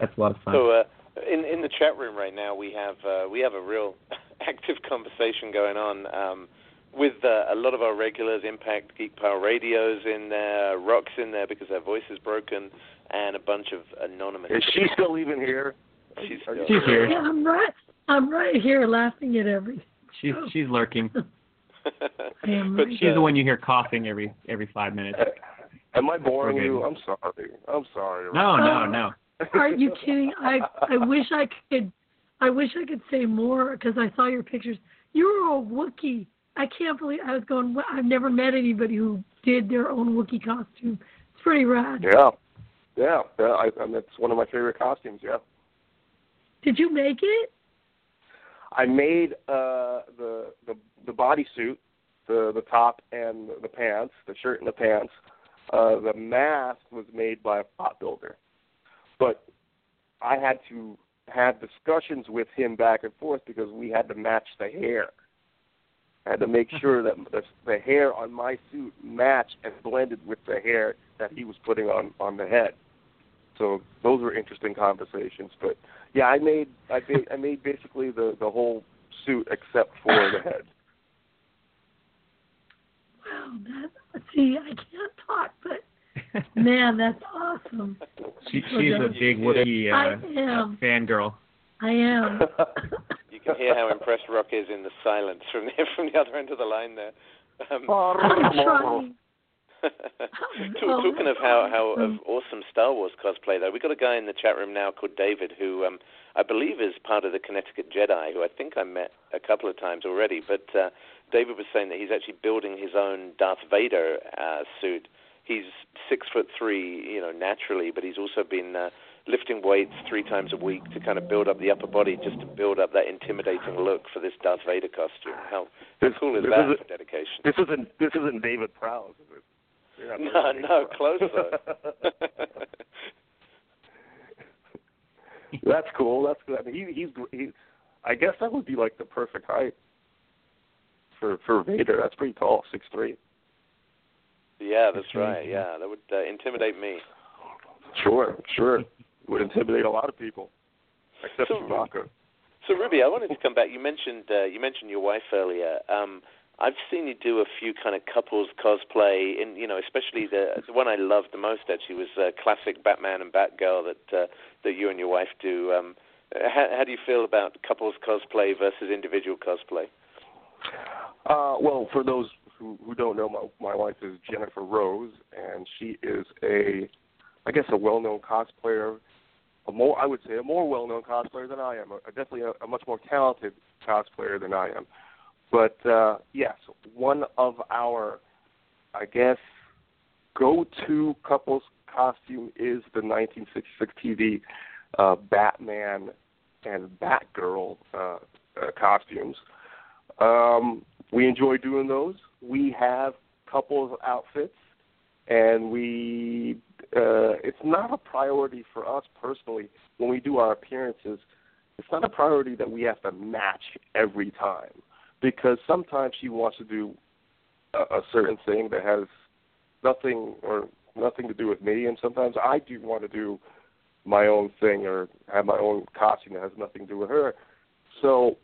That's a lot of fun. So, uh, in in the chat room right now, we have uh, we have a real active conversation going on um, with uh, a lot of our regulars. Impact Geek Power Radios in there, Rocks in there because their voice is broken, and a bunch of anonymous. Is she still even here? She's still She's here. Yeah, I'm right. I'm right here laughing at everything. She's she's lurking. But, right. She's uh, the one you hear coughing every every five minutes. Am I boring you? I'm sorry. I'm sorry. No, no, no. Are you kidding? I I wish I could. I wish I could say more because I saw your pictures. You were a Wookiee. I can't believe I was going. I've never met anybody who did their own Wookiee costume. It's pretty rad. Yeah, yeah. yeah I, I mean, it's one of my favorite costumes. Yeah. Did you make it? I made uh the the the bodysuit, the the top and the pants, the shirt and the pants. Uh the mask was made by a pot builder. But I had to have discussions with him back and forth because we had to match the hair. I had to make sure that the, the hair on my suit matched and blended with the hair that he was putting on on the head. So those were interesting conversations. But yeah, I made I made I made basically the the whole suit except for the head. Wow, that see, I can't talk, but man, that's awesome. She, she's a big Wookiee uh, I am. fangirl. I am. you can hear how impressed Rock is in the silence from the from the other end of the line there. Um, I'm trying. Talking of how how of awesome Star Wars cosplay though, we got a guy in the chat room now called David who um I believe is part of the Connecticut Jedi, who I think I met a couple of times already. But uh, David was saying that he's actually building his own Darth Vader uh, suit. He's six foot three, you know, naturally, but he's also been uh, lifting weights three times a week to kind of build up the upper body, just to build up that intimidating look for this Darth Vader costume. How, how cool is this that is for dedication? This isn't this isn't David Prowse, is it? No, no, Prowse. close. That's cool. That's good. I mean, he, he's he. I guess that would be like the perfect height for for Vader. That's pretty tall, six three. yeah, that's right. Yeah, that would uh, intimidate me. Sure, sure. Would intimidate a lot of people, except So- Chewbacca. So Ruby, I wanted to come back. You mentioned uh, you mentioned your wife earlier. Um, I've seen you do a few kind of couples cosplay, and you know, especially the the one I loved the most actually was uh, classic Batman and Batgirl that uh, that you and your wife do. Um, how, how do you feel about couples cosplay versus individual cosplay? Uh, well, for those who, who don't know, my, my wife is Jennifer Rose, and she is a, I guess, a well-known cosplayer. A more, I would say, a more well-known cosplayer than I am. A, definitely a, a much more talented cosplayer than I am. But uh, yes, one of our, I guess, go-to couples costume is the 1966 TV uh, Batman and Batgirl uh, uh, costumes. Um, we enjoy doing those. We have couples outfits, and we uh, it's not a priority for us personally when we do our appearances. It's not a priority that we have to match every time because sometimes she wants to do a, a certain thing that has nothing or nothing to do with me, and sometimes I do want to do my own thing or have my own costume that has nothing to do with her. So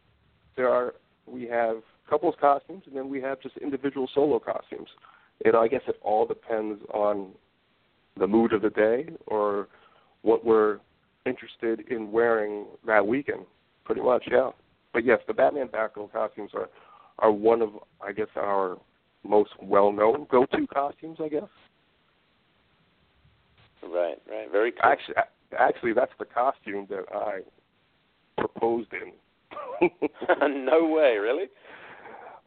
there are we have couples costumes and then we have just individual solo costumes. Know, I guess it all depends on the mood of the day or what we're interested in wearing that weekend. Pretty much, yeah. But yes, the Batman Batgirl costumes are are one of I guess our most well known go to costumes, I guess. Right, right, very cool. Actually actually that's the costume that I proposed in. no way, really?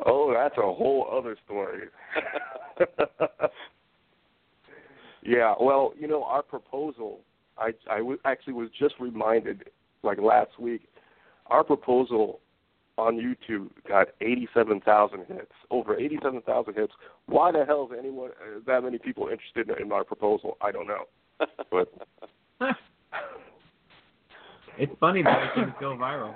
Oh, that's a whole other story. yeah, well, you know, our proposal, I I w- actually was just reminded like last week, our proposal on YouTube got 87,000 hits, over 87,000 hits. Why the hell is anyone uh, that many people interested in, in our proposal? I don't know. But It's funny that it can go viral.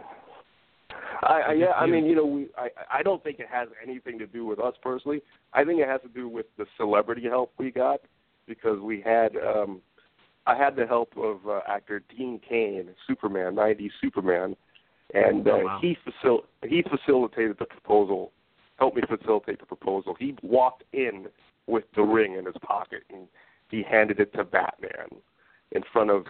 I, I yeah, I mean, you know, we I I don't think it has anything to do with us personally. I think it has to do with the celebrity help we got because we had um I had the help of uh, actor Dean Cain, Superman, 90s Superman, and uh, Oh, wow. he facil he facilitated the proposal, helped me facilitate the proposal. He walked in with the ring in his pocket and he handed it to Batman in front of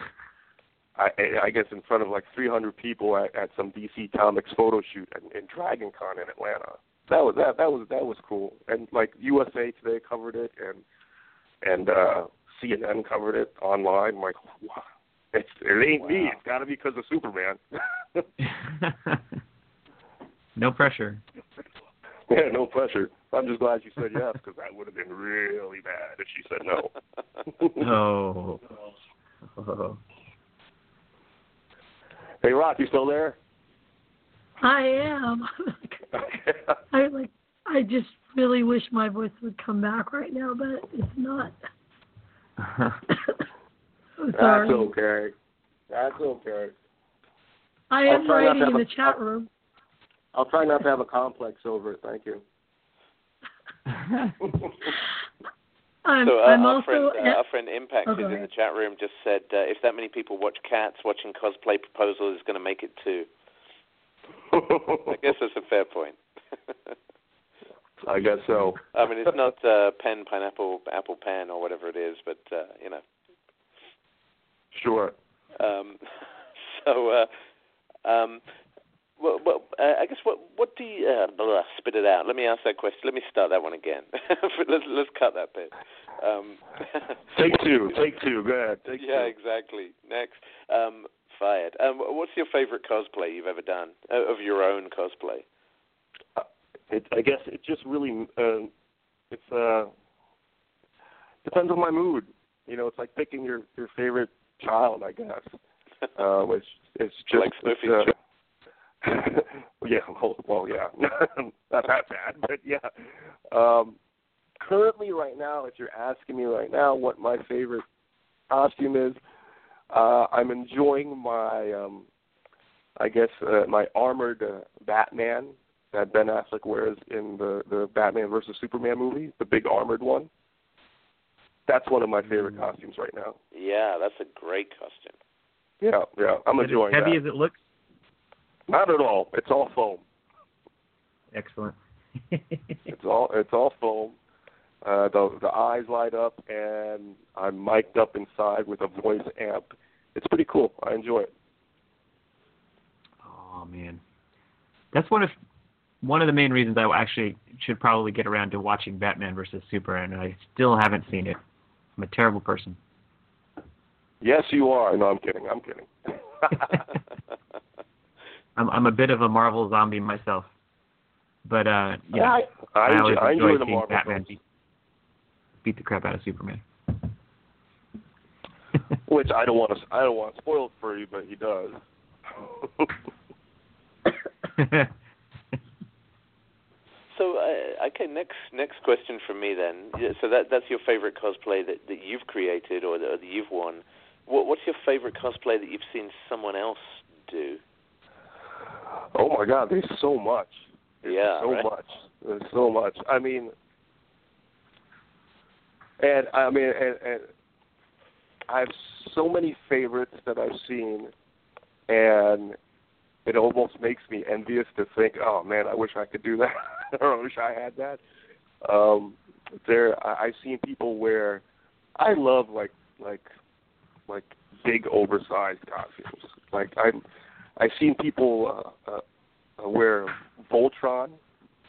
I, I guess in front of like 300 people at, at some DC Comics photo shoot in, in Dragon Con in Atlanta. That was that that was that was cool. And like USA Today covered it and and uh CNN covered it online. I'm like, wow, It's it ain't wow. me. It's got to be because of Superman. no pressure. Yeah, no pressure. I'm just glad you said yes because that would have been really bad if she said no. oh. oh. Hey, Rock, you still there? I am. I like. I just really wish my voice would come back right now, but it's not. That's okay. That's okay. I am writing in the a, chat room. I'll try not to have a complex over it. Thank you. I'm, so uh, I'm our also friend, uh, at, our friend Impact oh, is in the chat room just said uh, if that many people watch Cats, watching Cosplay Proposal is going to make it too. I guess that's a fair point. I guess so. I mean, it's not uh, pen, pineapple, apple, pen, or whatever it is, but uh, you know. Sure. Um, so, uh, um, well, well uh, I guess what what do you uh, blah, spit it out? Let me ask that question. Let me start that one again. let's let's cut that bit. Um, take two. Take two. Go ahead. Take yeah, two. exactly. Next, um, fired. Um, what's your favorite cosplay you've ever done uh, of your own cosplay? Uh, it, I guess it just really uh, it's uh depends on my mood. You know, it's like picking your your favorite child, I guess. Uh, which is just like Snoopy. Uh, yeah, well, well, yeah, not that bad, but yeah. Um, currently, right now, if you're asking me right now what my favorite costume is, uh, I'm enjoying my, um, I guess, uh, my armored uh, Batman that Ben Affleck wears in the the Batman versus Superman movie, the big armored one. That's one of my favorite mm. costumes right now. Yeah, that's a great costume. Yeah, yeah, I'm Is enjoying it heavy that. as it looks? Not at all. It's all foam. Excellent. it's all it's all foam. Uh, the the eyes light up, and I'm mic'd up inside with a voice amp. It's pretty cool. I enjoy it. Oh man, that's one of one of the main reasons I actually should probably get around to watching Batman versus Superman. I still haven't seen it. I'm a terrible person. Yes, you are. No, I'm kidding. I'm kidding. I'm I'm a bit of a Marvel zombie myself, but uh, yeah, I, I, I always enjoy, I enjoy the seeing Marvel Batman beat, beat the crap out of Superman. Which I don't want to I don't want to spoil it for you, but he does. So uh, okay, next next question from me then. Yeah, so that that's your favorite cosplay that, that you've created or that, or that you've won. What, what's your favorite cosplay that you've seen someone else do? Oh my God, there's so much. There's yeah, so right? much. There's so much. I mean, and I mean, and, and I have so many favorites that I've seen, and it almost makes me envious to think, oh man, I wish I could do that. I wish I had that. Um, there, I, I've seen people where I love like like like big oversized costumes. Like I'm, I've seen people uh, uh, wear Voltron.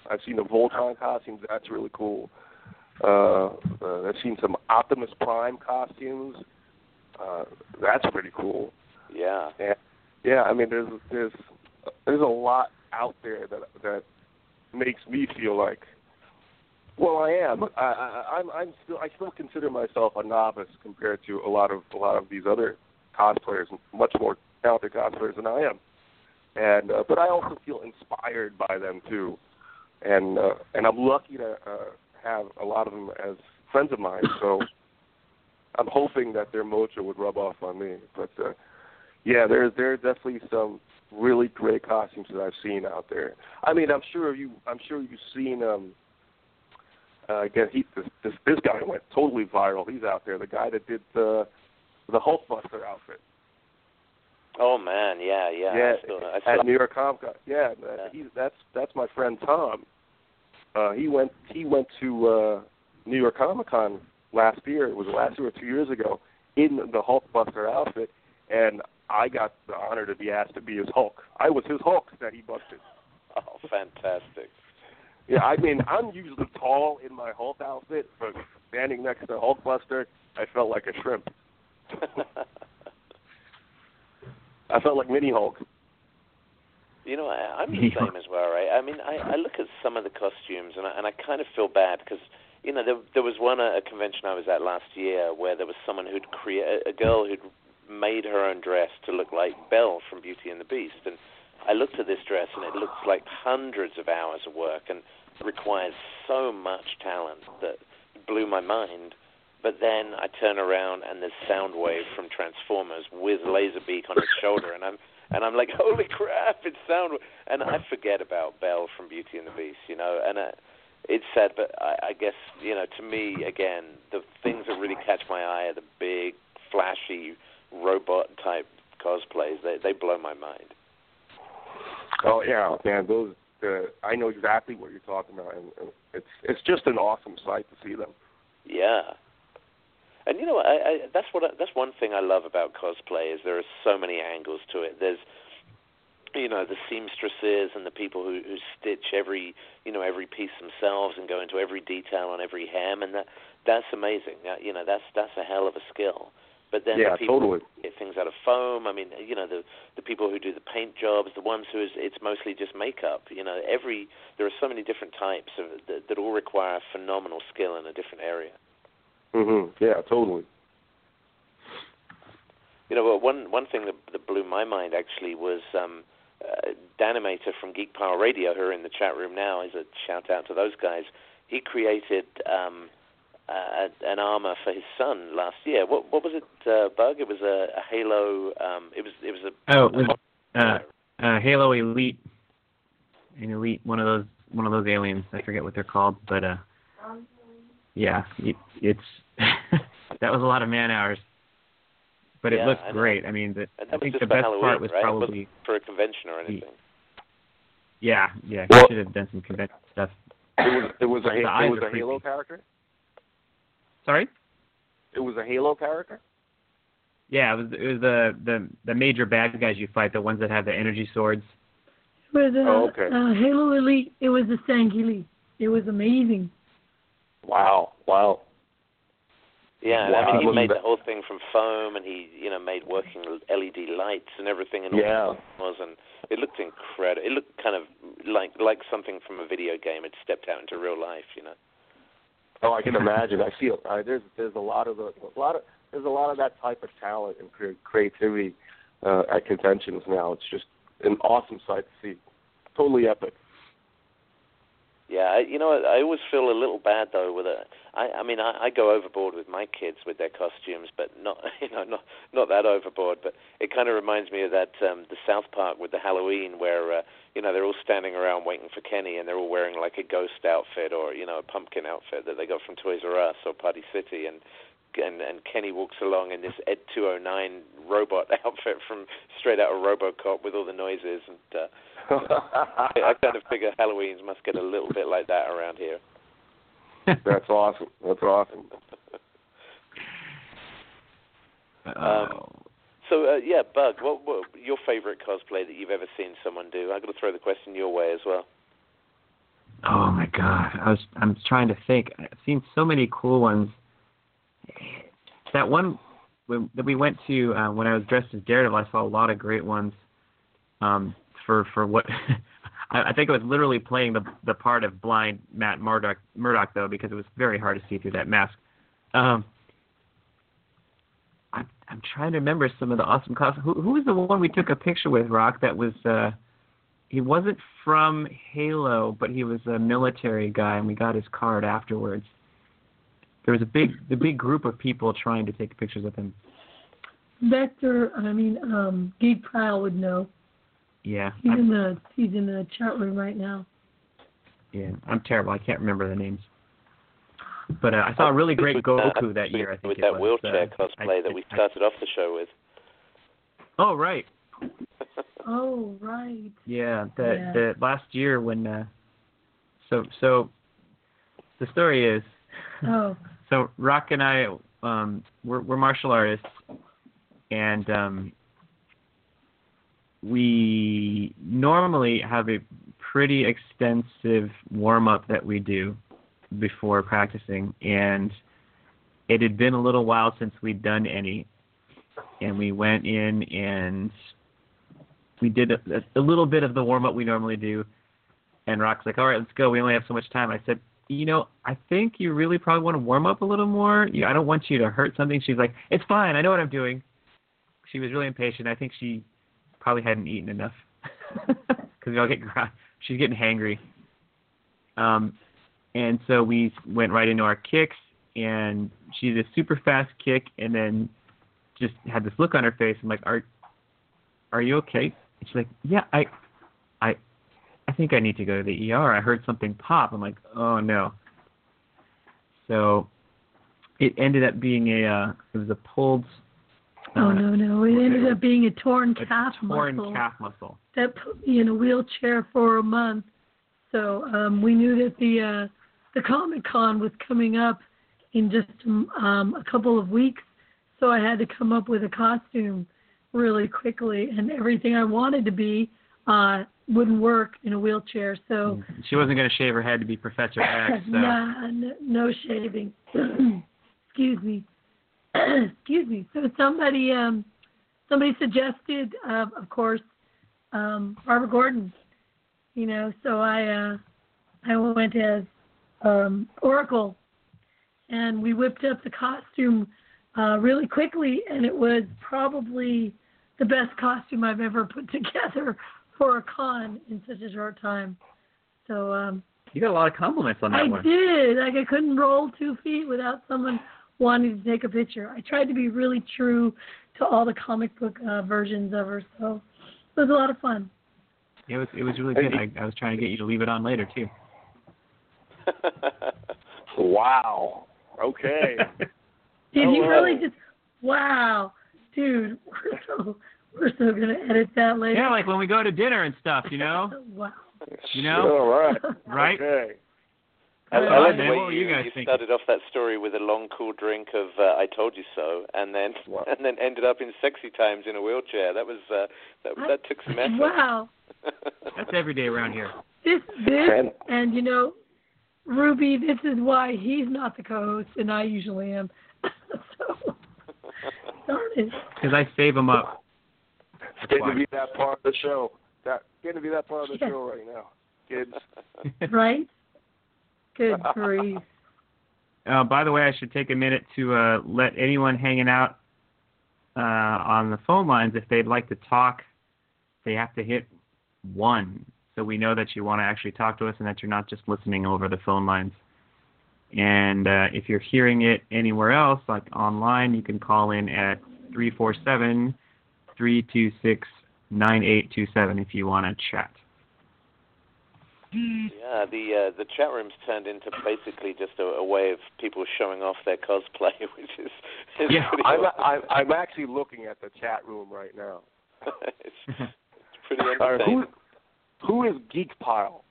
I've seen the Voltron costumes. That's really cool. Uh, uh, I've seen some Optimus Prime costumes. Uh, that's pretty cool. Yeah. And, yeah, I mean, there's there's there's a lot out there that that makes me feel like well I am I, I I'm I'm still I still consider myself a novice compared to a lot of a lot of these other cosplayers much more talented cosplayers than I am and uh, but I also feel inspired by them too and uh, and I'm lucky to uh, have a lot of them as friends of mine so I'm hoping that their mojo would rub off on me but uh, yeah there's there are definitely some really great costumes that I've seen out there. I mean, I'm sure you, I'm sure you've seen. um uh, again, he this, this this guy went totally viral. He's out there. The guy that did the the Hulkbuster outfit. Oh man, yeah, yeah. Yeah, I still, I still, at New York Comic Con. Yeah, Yeah. he's that's that's my friend Tom. Uh, he went he went to uh, New York Comic Con last year. It was last year or two years ago in the Hulkbuster outfit, and I got the honor to be asked to be his Hulk. I was his Hulk that he busted. Oh, fantastic. Yeah, I mean, I'm usually tall in my Hulk outfit, but standing next to Hulkbuster, I felt like a shrimp. I felt like Mini Hulk. You know, I, I'm the same as well, right? I mean, I, I look at some of the costumes and I, and I kind of feel bad because you know there there was one a, a convention I was at last year where there was someone who'd create a girl who'd made her own dress to look like Belle from Beauty and the Beast, and I looked at this dress and it looks like hundreds of hours of work and requires so much talent that blew my mind. But then I turn around and there's Soundwave from Transformers with Laserbeak on his shoulder, and I'm and I'm like, holy crap, it's Soundwave, and I forget about Belle from Beauty and the Beast, you know, and uh, it's sad, but I, I guess you know, to me, again, the things that really catch my eye are the big, flashy, robot type cosplays. They they blow my mind. Oh yeah, man, those. Uh, I know exactly what you're talking about, and it's it's just an awesome sight to see them. Yeah, and you know, I, I, that's what I, that's one thing I love about cosplay is there are so many angles to it. There's you know the seamstresses and the people who, who stitch every you know every piece themselves and go into every detail on every hem, and that that's amazing. Uh, you know, that's that's a hell of a skill. But then yeah, the people totally. who get things out of foam. I mean, you know, the the people who do the paint jobs, the ones who is it's mostly just makeup. You know, every there are so many different types of that, that all require phenomenal skill in a different area. Mhm. Yeah, totally. You know, well, one one thing that, that blew my mind actually was um, uh, Danimator from Geek Power Radio, who are in the chat room now. Is a shout out to those guys. He created um, uh, an armor for his son last year. What what was it, uh, Bug? It was a, a Halo. Um, it was it was a oh, it was, uh, uh, Halo Elite, an Elite, one of those one of those aliens. I forget what they're called, but uh, yeah, it, it's that was a lot of man hours. But it Yeah, looks I know. great. I mean, the, and I that was think the best Halloween, part was right? It probably wasn't for a convention or anything. yeah, yeah. Well- should have done some convention stuff. It was it was a The Ha- eyes it was a Halo creepy. character. Sorry. It was a Halo character. Yeah, it was it was the the the major bad guys you fight, the ones that have the energy swords. It was uh, Oh, okay. uh, Halo Elite. It was the Sangheili. It was amazing. Wow, wow. Yeah, Wow. I mean, he made the whole thing from foam, and he, you know, made working LED lights and everything, and all Yeah. it was, and it looked incredible. It looked kind of like like something from a video game had stepped out into real life, you know. Oh, I can imagine. I feel uh, there's there's a lot of the, a lot of there's a lot of that type of talent and cre- creativity uh, at conventions now. It's just an awesome sight to see. Totally epic. Yeah, I, you know, I always feel a little bad though with it. I, I mean, I, I go overboard with my kids with their costumes, but not, you know, not not that overboard. But it kind of reminds me of that um, the South Park with the Halloween, where uh, you know they're all standing around waiting for Kenny, and they're all wearing like a ghost outfit or you know a pumpkin outfit that they got from Toys R Us or Party City, and and and Kenny walks along in this Ed 209 robot outfit from straight out of RoboCop with all the noises and. Uh, I I kind of figure Halloween's must get a little bit like that around here. That's awesome. That's awesome. Oh. So uh, yeah, Bug, what, what your favorite cosplay that you've ever seen someone do? I got to throw the question your way as well. Oh my god, I was I'm trying to think. I've seen so many cool ones. That one that we went to uh, when I was dressed as Daredevil, I saw a lot of great ones. Um, for for what I, I think I was literally playing the the part of blind Matt Murdock Murdock though because it was very hard to see through that mask. Um, I'm I'm trying to remember some of the awesome costumes. Who who was the one we took a picture with, Rock? That was uh, he wasn't from Halo, but he was a military guy, and we got his card afterwards. There was a big the big group of people trying to take pictures of him. Vector, I mean, um, Geek Kyle would know. Yeah, He's I'm, in the he's in the chat room right now. yeah, I'm terrible. I can't remember the names. But uh, I saw a really great With that- Goku that year. I think with that was. wheelchair uh, cosplay I- that we I- started off the show with. Oh right, Oh right. yeah. The Yeah. the last year when uh, so so the story is Oh, so Rock and I um we're we're martial artists and um we normally have a pretty extensive warm up that we do before practicing and it had been a little while since we'd done any and we went in and we did a, a little bit of the warm up we normally do, and Rock's like, "All right, let's go. We only have so much time." I said, "You know, I think you really probably want to warm up a little more. You, I don't want you to hurt something." She's like, "It's fine. I know what I'm doing." She was really impatient. I think she probably hadn't eaten enough because we all get she's getting hangry. Um, and so we went right into our kicks, and she did a super fast kick, and then just had this look on her face. I'm like, "Are, are you okay?" And she's like, "Yeah, I, I, I think I need to go to the ER. I heard something pop." I'm like, "Oh no." So, it ended up being a, uh, it was a pulled. Uh, oh no no! It ended up being a torn a calf torn muscle. Torn calf muscle. That put me in a wheelchair for a month. So um, we knew that the uh, the Comic Con was coming up in just um, a couple of weeks, so I had to come up with a costume really quickly, and everything I wanted to be uh, wouldn't work in a wheelchair. So she wasn't going to shave her head to be Professor X. So. nah, no, no shaving. Excuse me. Excuse me. So somebody um, somebody suggested, uh, of course, um, Barbara Gordon. You know, so I uh, I went as um, Oracle, and we whipped up the costume uh, really quickly, and it was probably the best costume I've ever put together for a con in such a short time. So um, you got a lot of compliments on that I one. I did. Like I couldn't roll two feet without someone wanting to take a picture. I tried to be really true to all the comic book uh, versions of her, so it was a lot of fun. It was it was really good. I, I was trying to get you to leave it on later too. wow. Okay. Did oh, you really just? Wow, dude, we're so we're still gonna edit that later. Yeah, like when we go to dinner and stuff, you know. wow. You know. All right. right. Okay. I, I like the way what you, you guys you started off that story with a long, cool drink of uh, "I told you so," and then Wow. and then ended up in sexy times in a wheelchair. That was uh, that that took some effort. Wow. That's every day around here. This this And- and you know, Ruby, this is why he's not the co-host and I usually am. so darn it. Because I save them up. It's getting to be that part of the show. That getting to be that part of the Yeah. show right now, kids. Right? Good grief. Uh, by the way, I should take a minute to uh, let anyone hanging out uh, on the phone lines, if they'd like to talk, they have to hit one, so we know that you want to actually talk to us and that you're not just listening over the phone lines. And uh, if you're hearing it anywhere else, like online, you can call in at 347 326 9827 if you want to chat. Yeah, the uh, the chat room's turned into basically just a, a way of people showing off their cosplay, which is, is Yeah, pretty I'm, awesome. I'm I'm actually looking at the chat room right now. it's, it's pretty All right, entertaining. who who is Geek Pile?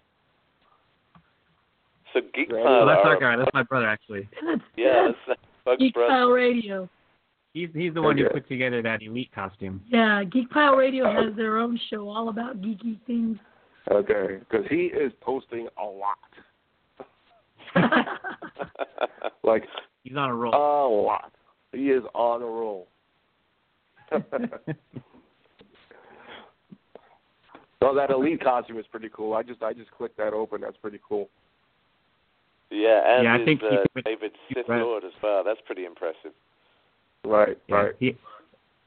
So Geek Pile Oh, that's are- our guy. That's my brother, actually. That's, Yeah, that's that's Bugs Geek Pile Radio. He's he's the one who put together that elite costume. Yeah, Geek Pile Radio has their own show all about geeky things. Okay, because he is posting a lot, like He's on a roll. a lot. He is on a roll. No, that elite costume is pretty cool. I just I just clicked that open. That's pretty cool. yeah, and Yeah, I is, think he uh, could- David he Sith Lord as well. That's pretty impressive. Right, Yeah, right. He,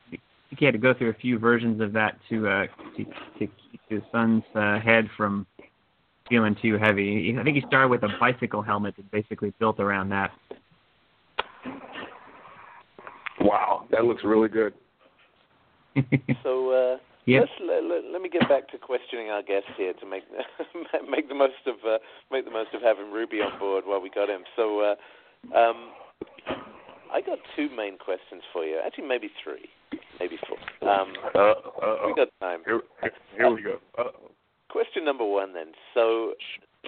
he he had to go through a few versions of that to uh to, to keep his son's uh, head from feeling too heavy. I think he started with a bicycle helmet that basically built around that. Wow, that looks really good. So uh, Yep. let's let, let, let me get back to questioning our guest here to make make the most of uh, make the most of having Ruby on board while we got him. So uh, um, I got two main questions for you. Actually, maybe three, maybe four. Um, Uh, uh, we got time. here, here we go. Uh, Question number one, then. So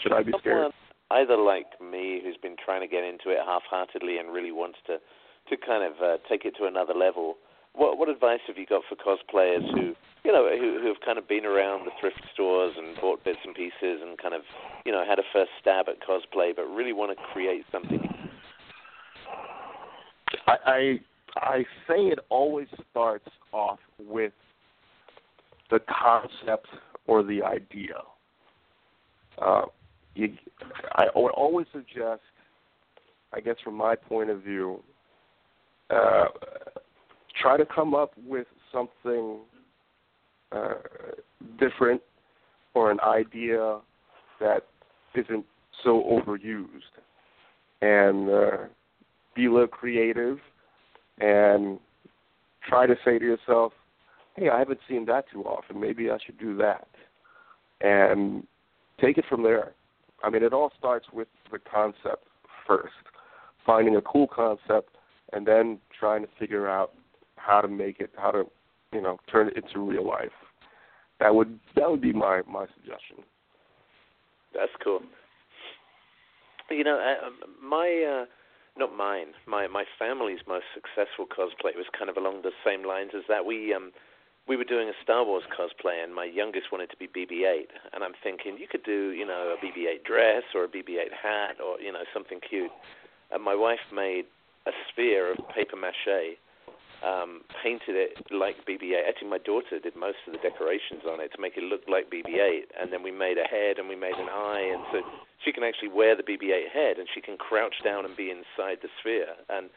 should I be scared? either like me who's been trying to get into it half-heartedly and really wants to to kind of uh, take it to another level what what advice have you got for cosplayers who you know who who have kind of been around the thrift stores and bought bits and pieces and kind of you know had a first stab at cosplay but really want to create something I, I I say it always starts off with the concept or the idea. Uh, you, I would always suggest, I guess, from my point of view, uh, try to come up with something uh, different or an idea that isn't so overused, and uh, be a little creative, and try to say to yourself, "Hey, I haven't seen that too often. Maybe I should do that," and take it from there. I mean, it all starts with the concept first, finding a cool concept, and then trying to figure out how to make it, how to, you know, turn it into real life. That would that would be my my suggestion. That's cool. You know, uh, my uh, not mine, my my family's most successful cosplay was kind of along the same lines as that. We um we were doing a Star Wars cosplay, and my youngest wanted to be BB-8, and I'm thinking you could do, you know, a BB-8 dress or a BB-8 hat or you know something cute. And my wife made a sphere of paper mache, um, painted it like BB-8. Actually, my daughter did most of the decorations on it to make it look like BB-8, and then we made a head and we made an eye, and so she can actually wear the BB-8 head, and she can crouch down and be inside the sphere, and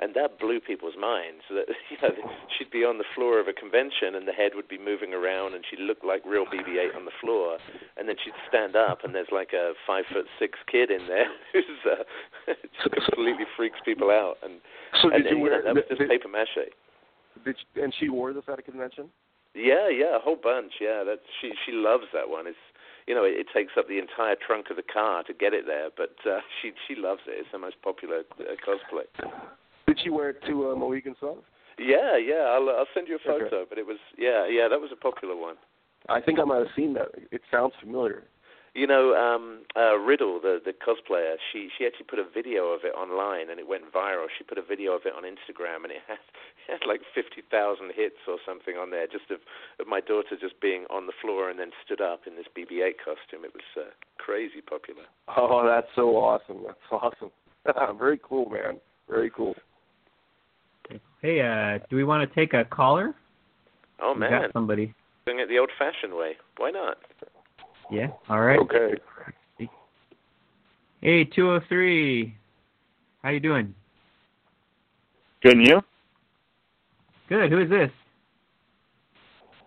and that blew people's minds. That you know, she'd be on the floor of a convention, and the head would be moving around, and she'd look like real BB-8 on the floor, and then she'd stand up, and there's like a five foot six kid in there who's uh, just completely freaks people out. And so and, did you and, wear know, that was just did, paper mache. Did you, and she wore this at a convention? Yeah, yeah, a whole bunch. Yeah, that she she loves that one. It's you know it, it takes up the entire trunk of the car to get it there, but uh, she she loves it. It's the most popular uh, cosplay. Did she wear it to uh, Mohegan Sun? Yeah, yeah. I'll I'll send you a photo. Okay. But it was yeah, yeah. That was a popular one. I think I might have seen that. It sounds familiar. You know, um, uh, Riddle, the the cosplayer, she she actually put a video of it online and it went viral. She put a video of it on Instagram and it had it had like fifty thousand hits or something on there, just of, of my daughter just being on the floor and then stood up in this BB-8 costume. It was uh, crazy popular. Oh, that's so awesome! That's awesome. Very cool, man. Very cool. Hey, uh, do we want to take a caller? Oh We man, got somebody. doing it the old-fashioned way. Why not? Yeah. All right. Okay. Hey, 203. How you doing? Good, and you? Good. Who is this?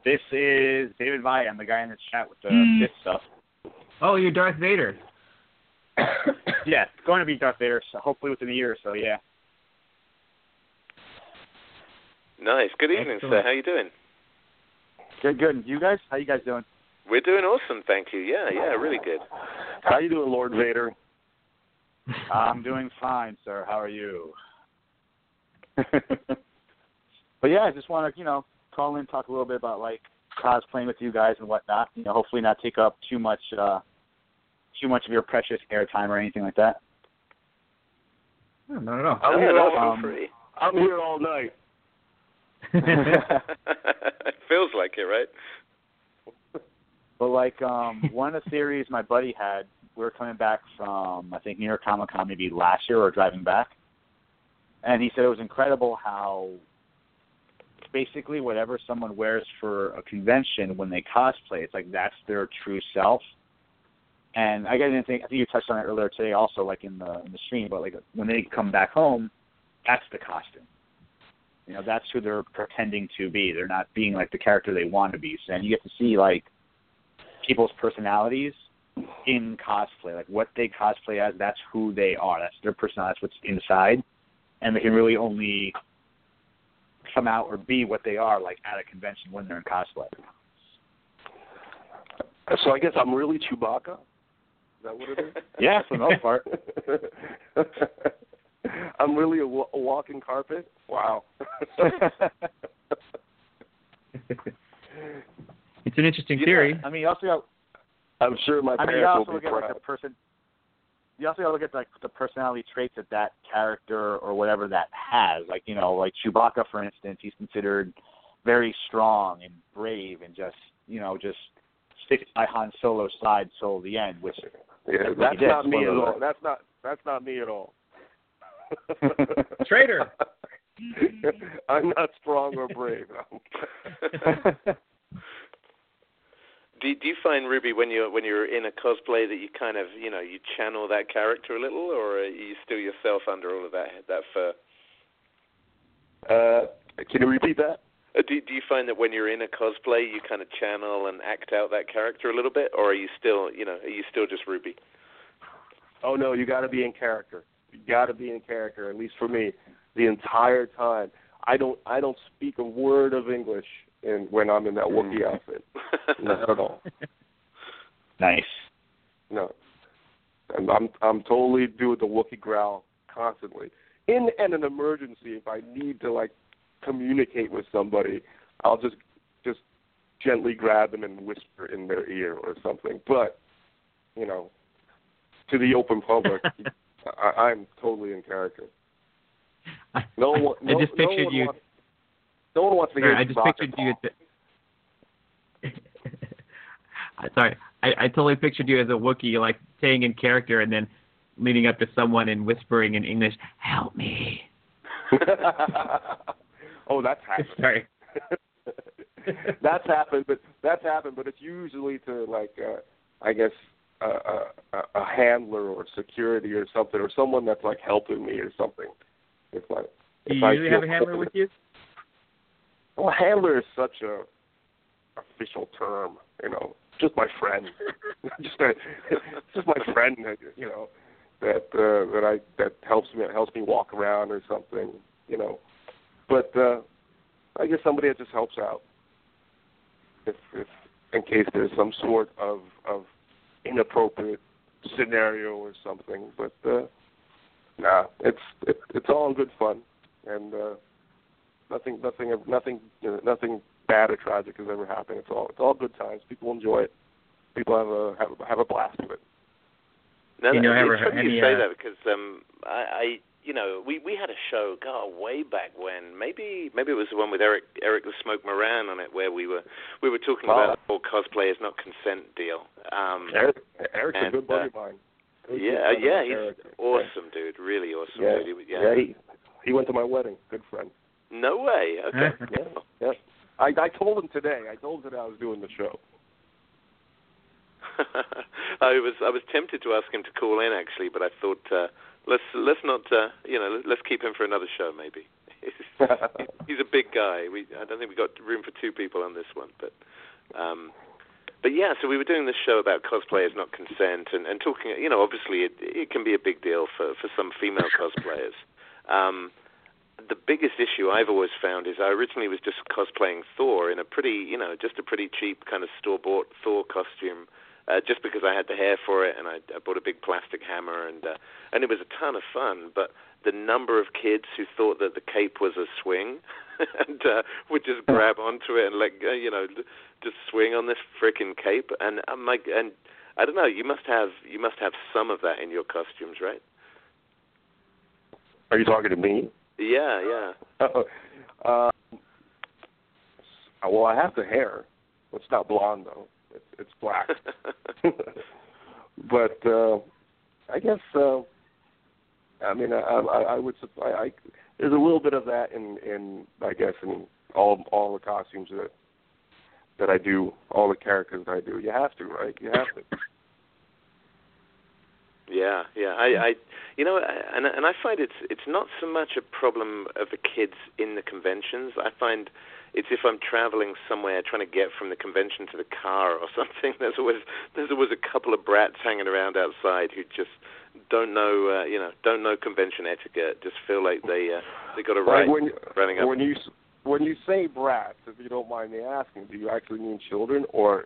This is David Vaya. I'm the guy in the chat with the Hmm. Sith stuff. Oh, you're Darth Vader. yeah, it's going to be Darth Vader, so hopefully within a year or so, yeah. Nice. Good evening, sir. Excellent. How you doing? Good, good. You guys? How you guys doing? We're doing awesome, thank you. Yeah, yeah, really good. How you doing, Lord Vader? I'm doing fine, sir. How are you? but yeah, I just want to, you know, call in, talk a little bit about like cosplaying with you guys and whatnot. You know, hopefully not take up too much, uh too much of your precious airtime or anything like that. No, not at all. I'm no, here no, all um, free. I'm here all night. It feels like it, right? But like um one of the theories my buddy had, we were coming back from I think New York Comic Con maybe last year or driving back. And he said it was incredible how basically whatever someone wears for a convention when they cosplay, it's like that's their true self. And I didn't think I think you touched on it earlier today also like in the in the stream, but like when they come back home, that's the costume. You know, that's who they're pretending to be. They're not being like the character they want to be. So, and you get to see like people's personalities in cosplay, like what they cosplay as. That's who they are. That's their personality. That's what's inside, and they can really only come out or be what they are, like at a convention when they're in cosplay. So I guess I'm really Chewbacca. Is that what it is? Yeah, for the most part. I'm really a, a walking carpet. Wow. It's an interesting Yeah, theory. I mean, you also got. I'm sure my I mean, you also will look be at like the person. You also got to look at like the personality traits that that character or whatever that has. Like you know, like Chewbacca, for instance, he's considered very strong and brave and just you know just sticks by Han Solo's side till the end, which Yeah, That's what that's he did. not me at all. That's not that's not me at all. Traitor. I'm not strong or brave. Do do you find Ruby when you're when you're in a cosplay that you kind of you know you channel that character a little, or are you still yourself under all of that that fur? Uh, can you repeat that? Uh, do do you find that when you're in a cosplay you kind of channel and act out that character a little bit, or are you still you know are you still just Ruby? Oh no, you got to be in character. Got to be in character. At least for me, the entire time. I don't I don't speak a word of English in when I'm in that Wookiee Mm. outfit. Not at all. Nice. No. And I'm I'm totally doing the Wookiee growl constantly. In in an emergency, if I need to like communicate with somebody, I'll just just gently grab them and whisper in their ear or something. But you know, to the open public, I, I'm totally in character. I, No one, I no, just pictured you. Wants, no one wants to Sorry, hear I just pictured you. talk. At the, sorry, I, I totally pictured you as a Wookiee, like staying in character and then leaning up to someone and whispering in English, "Help me." oh, that's happened. Sorry. that's happened, but that's happened, but it's usually to like, uh, I guess, a, a, a handler or security or something, or someone that's like helping me or something. If I, Do if you I usually have a handler with you? Well, handler is such a official term, you know. Just my friend, just a, just my friend, that, you know, that uh, that I that helps me helps me walk around or something, you know. But uh, I guess somebody that just helps out, if if in case there's some sort of of inappropriate scenario or something. But uh, nah, it's it, it's all in good fun, and uh, nothing nothing nothing nothing bad or tragic has ever happened. It's all it's all good times. People enjoy it. People have a have a, have a blast with it. No, You know, no, ever it's funny any, you say uh, that because um, I, I, you know, we we had a show, God, way back when. Maybe maybe it was the one with Eric Eric the Smoke Moran on it, where we were we were talking Wow. about the whole cosplay is not consent deal. Um, Eric Eric's and, a good buddy uh, of mine. Good- yeah, good yeah, he's Eric. awesome, dude. Really awesome, Yeah, dude. He- yeah. he he went to my wedding. Good friend. No way. Okay. Yeah, yeah. I I told him today. I told him that I was doing the show. I was I was tempted to ask him to call in actually, but I thought uh, let's let's not uh, you know let's keep him for another show maybe. He's a big guy. We I don't think we got room for two people on this one, but um, but yeah. So we were doing this show about cosplayers not consent and and talking. You know, obviously it it can be a big deal for for some female cosplayers. Um, the biggest issue I've always found is I originally was just cosplaying Thor in a pretty, you know, just a pretty cheap kind of store-bought Thor costume, uh, just because I had the hair for it, and I, I bought a big plastic hammer, and uh, and it was a ton of fun. But the number of kids who thought that the cape was a swing, and uh, would just grab onto it and like, uh, you know, just swing on this frickin' cape, and I'm like, and I don't know, you must have you must have some of that in your costumes, right? Are you talking to me? Yeah, yeah. um, well, I have the hair. It's not blonde though. It's black. but uh, I guess uh, I mean I, I, I would I, I there's a little bit of that in in I guess in all all the costumes that that I do, all the characters that I do. You have to, right? You have to. Yeah, yeah. I, I, you know, and and I find it's it's not so much a problem of the kids in the conventions. I find it's if I'm traveling somewhere trying to get from the convention to the car or something. There's always there's always a couple of brats hanging around outside who just don't know, uh, you know, don't know convention etiquette. Just feel like they uh, they got a right Like when running up. when you when you say brats, if you don't mind me asking, do you actually mean children or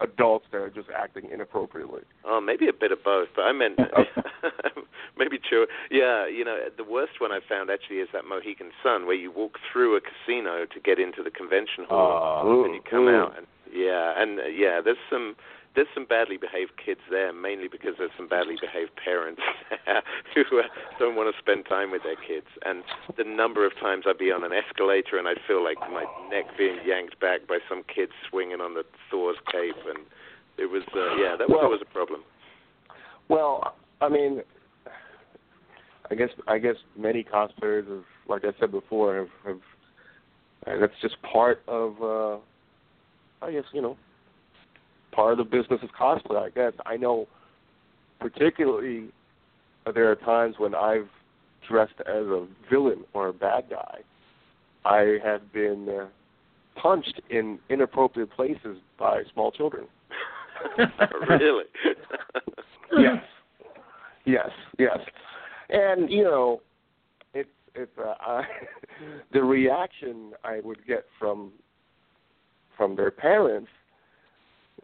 adults that are just acting inappropriately? Oh, maybe a bit of both, but I meant maybe true. Yeah, you know, the worst one I found actually is that Mohegan Sun, where you walk through a casino to get into the convention hall, Uh, and you come ooh. out, and yeah, and uh, yeah, there's some there's some badly behaved kids there, mainly because there's some badly behaved parents who uh, don't want to spend time with their kids. And the number of times I'd be on an escalator and I'd feel like my neck being yanked back by some kid swinging on the Thor's cape, and it was uh, yeah, that was Well- always a problem. Well, I mean, I guess I guess many cosplayers have, like I said before, have, have that's just part of. uh I guess you know, part of the business of cosplay. I guess I know, particularly, there are times when I've dressed as a villain or a bad guy. I have been uh, punched in inappropriate places by small children. really? yes, yes, yes. And you know, it's it's uh, I, the reaction I would get from from their parents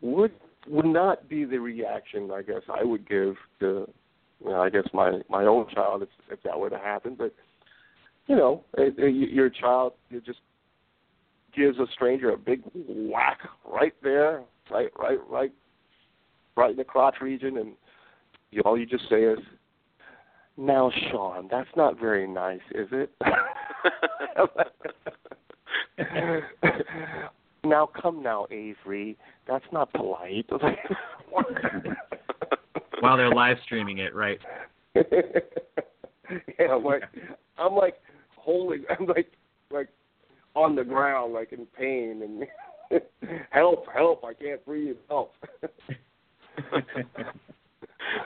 would would not be the reaction I guess I would give to you know, I guess my my own child if if that were to happen. But you know, it, it, your child it just gives a stranger a big whack right there, right, right, right, right in the crotch region, and you, all you just say is, "Now, Sean, that's not very nice, is it?" now, come now, Avery, that's not polite. While they're live streaming it, right? yeah, I'm like, I'm like holding, I'm like, like on the ground, like in pain, and help, help, I can't breathe, help.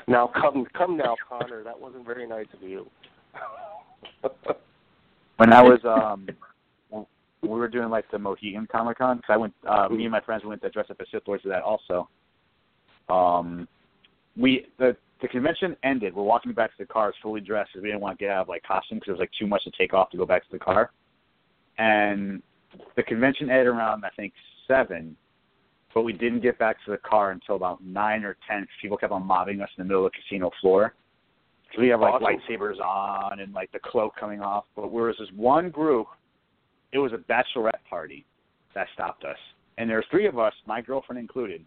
now come, come now, Connor. That wasn't very nice of you. when I was um we were doing like the Mohegan Comic Con, because I went, uh, me and my friends went to dress up as Sith Lords to that also. Um, we the the convention ended. We're walking back to the cars fully dressed because we didn't want to get out of like costume because it was like too much to take off to go back to the car. And the convention ended around I think seven, but we didn't get back to the car until about nine or ten. People kept on mobbing us in the middle of the casino floor. So we have like Awesome. lightsabers on and like the cloak coming off. But there was this one group. It was a bachelorette party that stopped us, and there were three of us, my girlfriend included.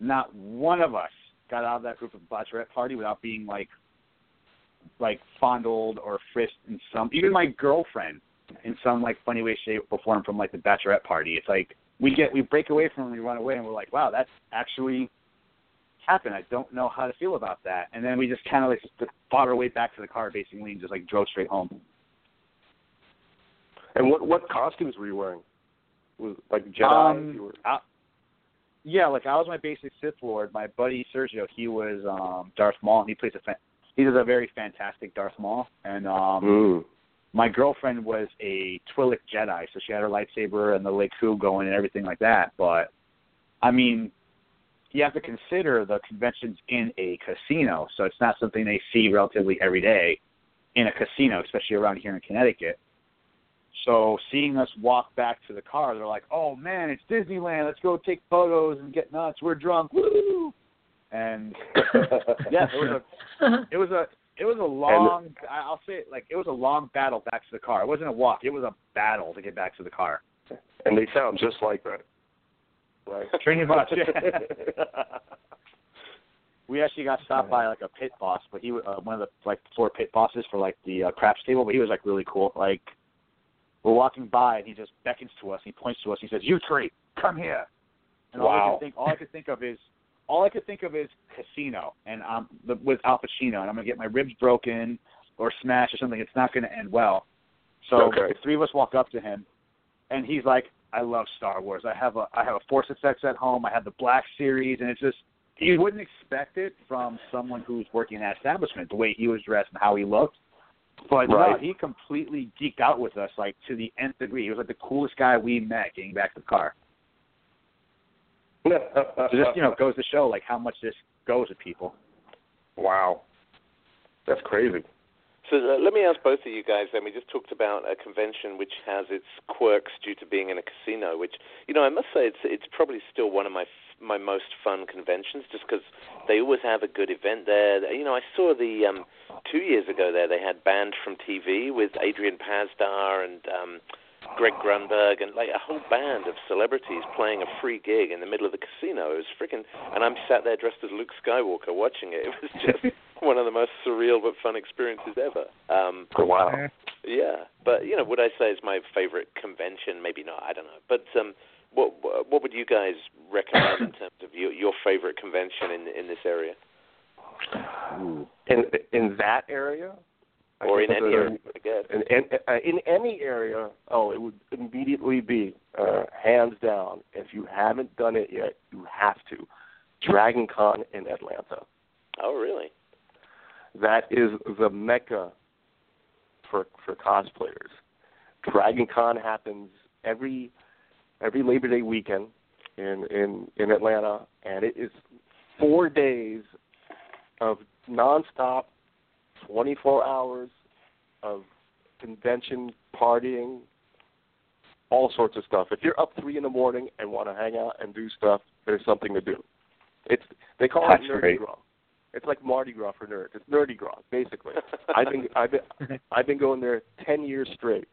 Not one of us got out of that group of bachelorette party without being like, like fondled or frisked in some. Even my girlfriend, in some like funny way, shape, or form from like the bachelorette party. It's like we get we break away from it, we run away, and we're like, wow, that's actually happened. I don't know how to feel about that. And then we just kind of like fought our way back to the car basically and just like drove straight home. And what what costumes were you wearing? Was like Jedi? Um, you were, I, yeah, like I was my basic Sith Lord. My buddy Sergio, he was um Darth Maul, and he plays a fa- he does a very fantastic Darth Maul. And um mm. my girlfriend was a Twi'lek Jedi, so she had her lightsaber and the Lekku going and everything like that. But I mean, you have to consider the convention's in a casino, so it's not something they see relatively every day in a casino, especially around here in Connecticut. So seeing us walk back to the car, they're like, "Oh man, it's Disneyland! Let's go take photos and get nuts. We're drunk, woo!" And yeah, it was a it was a it was a long I'll say it like it was a long battle back to the car. It wasn't a walk. It was a battle to get back to the car. and they sound just like that. Right. Pretty much. Yeah. we actually got stopped by like a pit boss, but he uh, one of the like four pit bosses for like the uh, craps table, but he was like really cool. Like we're walking by and he just beckons to us. He points to us. He says, "You three, come here." And all I Wow. could think, all I could think of is, all I could think of is casino and um the, with Al Pacino, and I'm gonna get my ribs broken or smashed or something. It's not gonna end well. So Okay. the three of us walk up to him, and he's like, "I love Star Wars. I have a I have a Force FX at home. I have the Black Series, and it's just." You wouldn't expect it from someone who's working in that establishment, the way he was dressed and how he looked. But no, he completely geeked out with us, like to the nth degree. He was like the coolest guy we met getting back to the car. So just you know goes to show like how much this goes with people. wow, that's crazy. So uh, let me ask both of you guys. Then we just talked about a convention which has its quirks due to being in a casino. Which you know, I must say, it's it's probably still one of my f- my most fun conventions, just because they always have a good event there. You know, I saw the um, two years ago there they had band from TV with Adrian Pasdar and um, Greg Grunberg and like a whole band of celebrities playing a free gig in the middle of the casino. It was freaking, and I'm sat there dressed as Luke Skywalker watching it. It was just one of the most surreal but fun experiences ever. Um, Wow. yeah, but you know, would I say it's my favorite convention? Maybe not. I don't know. But um, what what would you guys recommend in terms of your your favorite convention in in this area In in that area, or in any area? I guess. In, in, uh, in any area, oh, it would immediately be uh, hands down. If you haven't done it yet, you have to. Dragon Con in Atlanta. Oh, really? That is the mecca for for cosplayers. Dragon Con happens every every Labor Day weekend in in in Atlanta, and it is four days of nonstop, 24 hours of convention partying, all sorts of stuff. If you're up three in the morning and want to hang out and do stuff, there's something to do. It's they call That's it Nerdy great. Gras. It's like Mardi Gras for nerds. It's Nerdy Gras, basically. I've been I've been I've been going there ten years straight,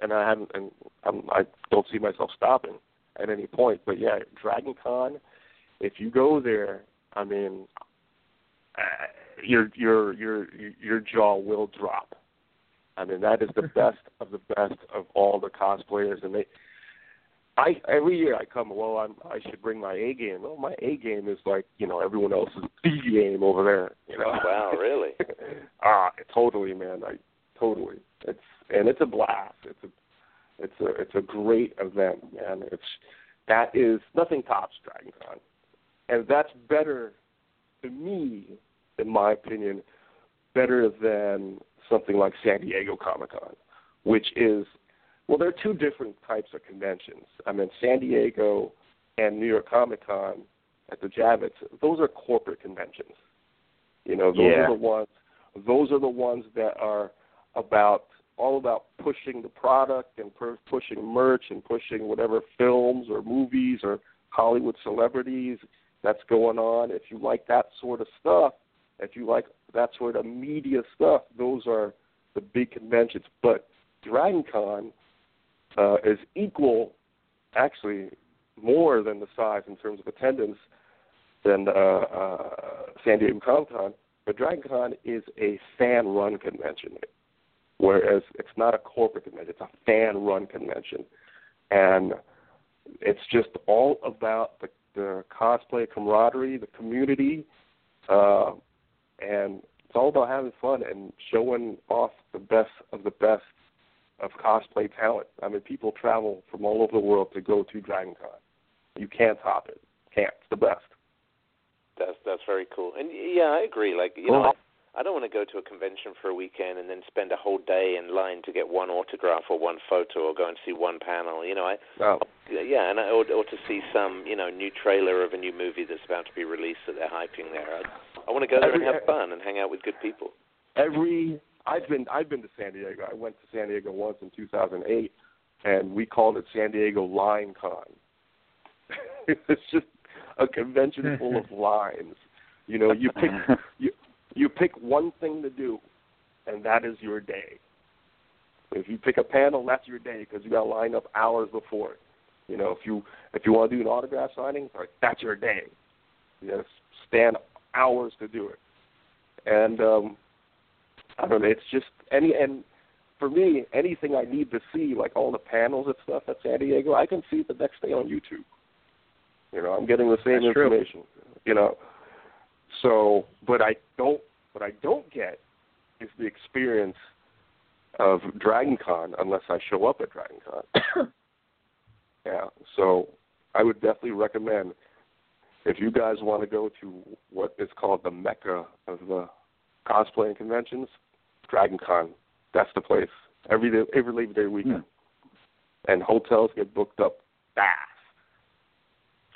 and I haven't and I'm, I don't see myself stopping at any point. But yeah, Dragon Con, if you go there, I mean, uh, your your your your jaw will drop. I mean, that is the best of the best of all the cosplayers, and they. I every year I come. Well, I'm, I should bring my A game. Well, my A game is like you know everyone else's B game over there. You know. Wow, really? ah, totally, man. I totally. It's and it's a blast. It's a it's a it's a great event, man. It's that is nothing tops Dragon Con, and that's better to me, in my opinion, better than something like San Diego Comic Con, which is well, there are two different types of conventions. I mean, San Diego and New York Comic Con at the Javits, those are corporate conventions. You know, those Yeah. are the ones. Those are the ones that are about all about pushing the product and per- pushing merch and pushing whatever films or movies or Hollywood celebrities that's going on. If you like that sort of stuff, if you like that sort of media stuff, those are the big conventions. But DragonCon uh, is equal, actually more than the size in terms of attendance than uh, uh, San Diego Comic Con. But DragonCon is a fan-run convention, whereas it's not a corporate convention; it's a fan-run convention, and it's just all about the, the cosplay camaraderie, the community, uh, and it's all about having fun and showing off the best of the best of cosplay talent. I mean, people travel from all over the world to go to Dragon Con. You can't top it. Can't. It's the best. That's that's very cool. And yeah, I agree. Like you know, I, I don't want to go to a convention for a weekend and then spend a whole day in line to get one autograph or one photo or go and see one panel. You know, I Oh, yeah, and I, or, or to see some you know new trailer of a new movie that's about to be released that they're hyping there. I, I want to go there and have fun and hang out with good people. every I've been I've been to San Diego. I went to San Diego once in 2008, and we called it San Diego Line Con. it's just a convention full of lines. You know, you pick you you pick one thing to do, and that is your day. If you pick a panel, that's your day because you got to line up hours before it. You know, if you if you want to do an autograph signing, like, that's your day. You got to stand hours to do it, and um, I don't know. It's just any and for me, anything I need to see, like all the panels and stuff at San Diego, I can see it the next day on YouTube. You know, I'm getting the same That's true. information. You know, so but I don't. What I don't get is the experience of Dragon Con unless I show up at Dragon Con. yeah, so I would definitely recommend if you guys want to go to what is called the mecca of the cosplaying conventions, Dragon Con. That's the place. Every day, every Labor Day weekend, hmm. and hotels get booked up fast.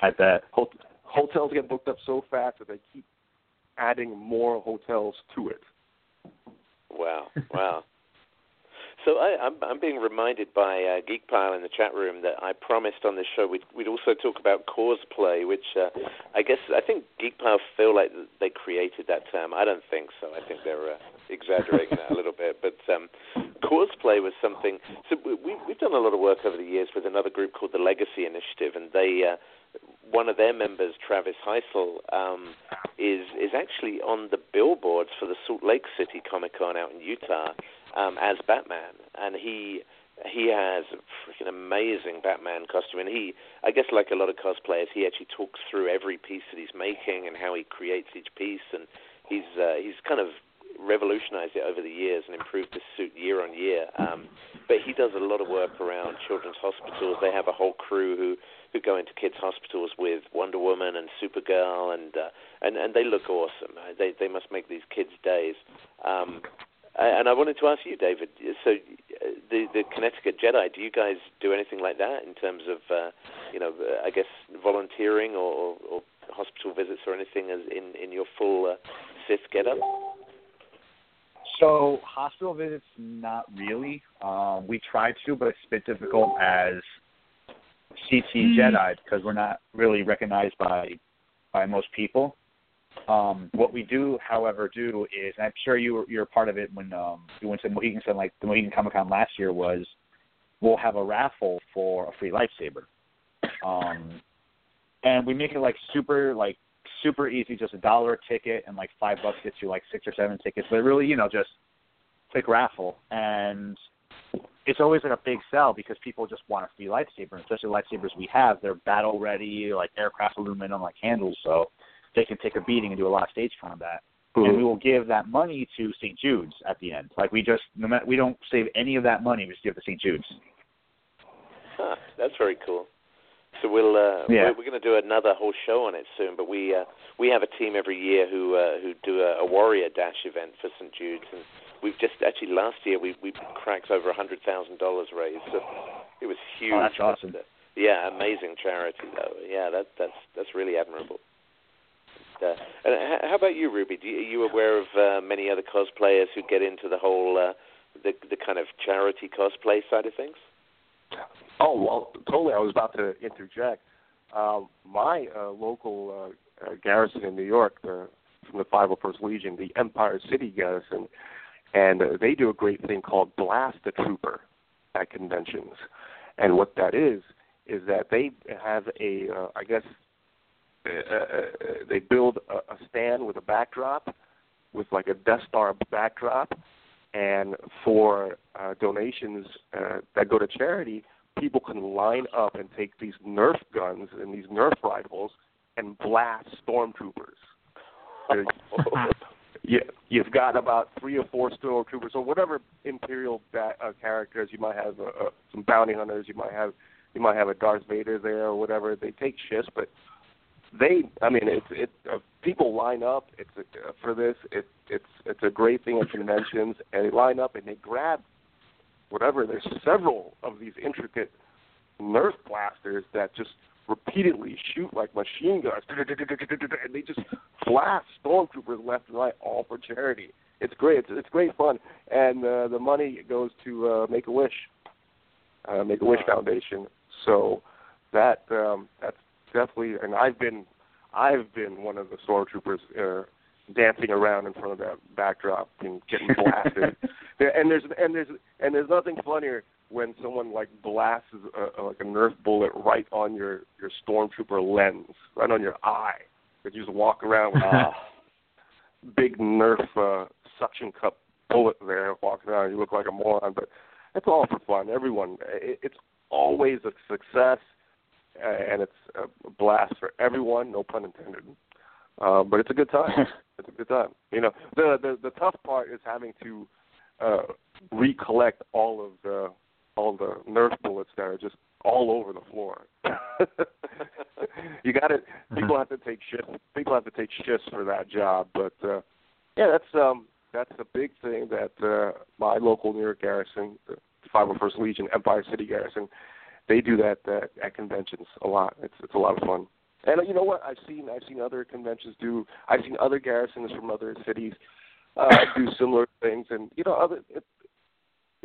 I bet. Hot- hotels get booked up so fast that they keep adding more hotels to it. Wow, wow. So I, I'm, I'm being reminded by uh, Geekpile in the chat room that I promised on this show we'd, we'd also talk about causeplay, which uh, I guess I think Geekpile feel like they created that term. I don't think so. I think they're uh, exaggerating that a little bit. But um, causeplay was something. So we- we've done a lot of work over the years with another group called the Legacy Initiative, and they. Uh, one of their members, Travis Heisel, um, is is actually on the billboards for the Salt Lake City Comic Con out in Utah um, as Batman, and he he has a freaking amazing Batman costume, and he, I guess, like a lot of cosplayers, he actually talks through every piece that he's making and how he creates each piece, and he's uh, he's kind of revolutionized it over the years and improved the suit year on year. Um, but he does a lot of work around children's hospitals. They have a whole crew who who go into kids' hospitals with Wonder Woman and Supergirl, and uh, and and they look awesome. They they must make these kids' days. Um, and I wanted to ask you, David. So, uh, the the Connecticut Jedi. Do you guys do anything like that in terms of, uh, you know, uh, I guess volunteering or, or hospital visits or anything as in in your full uh, Sith getup? So hospital visits, not really. Um, we try to, but it's a bit difficult as CT mm. Jedi because we're not really recognized by by most people. Um, what we do, however, do is and I'm sure you were you're part of it when um, you went to Mohegan Sun, like the Mohegan Comic Con last year was we'll have a raffle for a free lightsaber. Um, and we make it like super like super easy, just a dollar a ticket, and like five bucks gets you like six or seven tickets. But really, you know, just quick raffle, and it's always like a big sell because people just want a free lightsaber, especially lightsabers we have. They're battle ready, like aircraft aluminum, like handles, so they can take a beating and do a lot of stage combat. Mm-hmm. And we will give that money to St. Jude's at the end. Like we just, no matter, we don't save any of that money. We just give it to St. Jude's. Huh, that's very cool. So we'll uh, yeah. we're, we're going to do another whole show on it soon. But we uh, we have a team every year who uh, who do a, a Warrior Dash event for St Jude's, and we've just actually last year we we cracked over a hundred thousand dollars raised. So it was huge. Oh, that's awesome. Yeah, amazing charity though. Yeah, that that's that's really admirable. Uh, and how about you, Ruby? Do you, are you aware of uh, many other cosplayers who get into the whole uh, the the kind of charity cosplay side of things? Oh well, totally. I was about to interject. Um, my uh, local uh, uh, garrison in New York, the, from the 501st Legion, the Empire City Garrison, and uh, they do a great thing called Blast the Trooper at conventions. And what that is is that they have a, uh, I guess, uh, uh, they build a, a stand with a backdrop, with like a Death Star backdrop, and for uh, donations uh, that go to charity, people can line up and take these Nerf guns and these Nerf rifles and blast stormtroopers. you, you've got about three or four stormtroopers or whatever imperial ba- uh, characters you might have, uh, uh, some bounty hunters. You might have, you might have a Darth Vader there or whatever. They take shifts, but they, I mean, it's it. Uh, people line up. It's a, uh, for this. It, it's it's a great thing at conventions, and they line up and they grab whatever. There's several of these intricate Nerf blasters that just repeatedly shoot like machine guns, and they just blast stormtroopers left and right, all for charity. It's great. It's, it's great fun, and uh, the money goes to uh, Make a Wish, uh, Make a Wish Foundation. So that um, that's definitely, and I've been, I've been one of the stormtroopers uh, dancing around in front of that backdrop and getting blasted. and there's and there's and there's nothing funnier when someone like blasts a, like a Nerf bullet right on your your stormtrooper lens, right on your eye. That you just walk around with a big Nerf uh, suction cup bullet there, walking around. You look like a moron, but it's all for fun. Everyone, it, it's always a success, and it's a blast for everyone. No pun intended. Uh, but it's a good time. it's a good time. You know, the the the tough part is having to uh, recollect all of the all the Nerf bullets that are just all over the floor. you got to people have to take shifts. People have to take shifts for that job. But uh, yeah, that's um that's a big thing that uh, my local New York garrison, the 501st Legion, Empire City Garrison, they do that uh, at conventions a lot. It's it's a lot of fun. And you know what? I've seen I've seen other conventions do. I've seen other garrisons from other cities uh, do similar things, and you know, other it,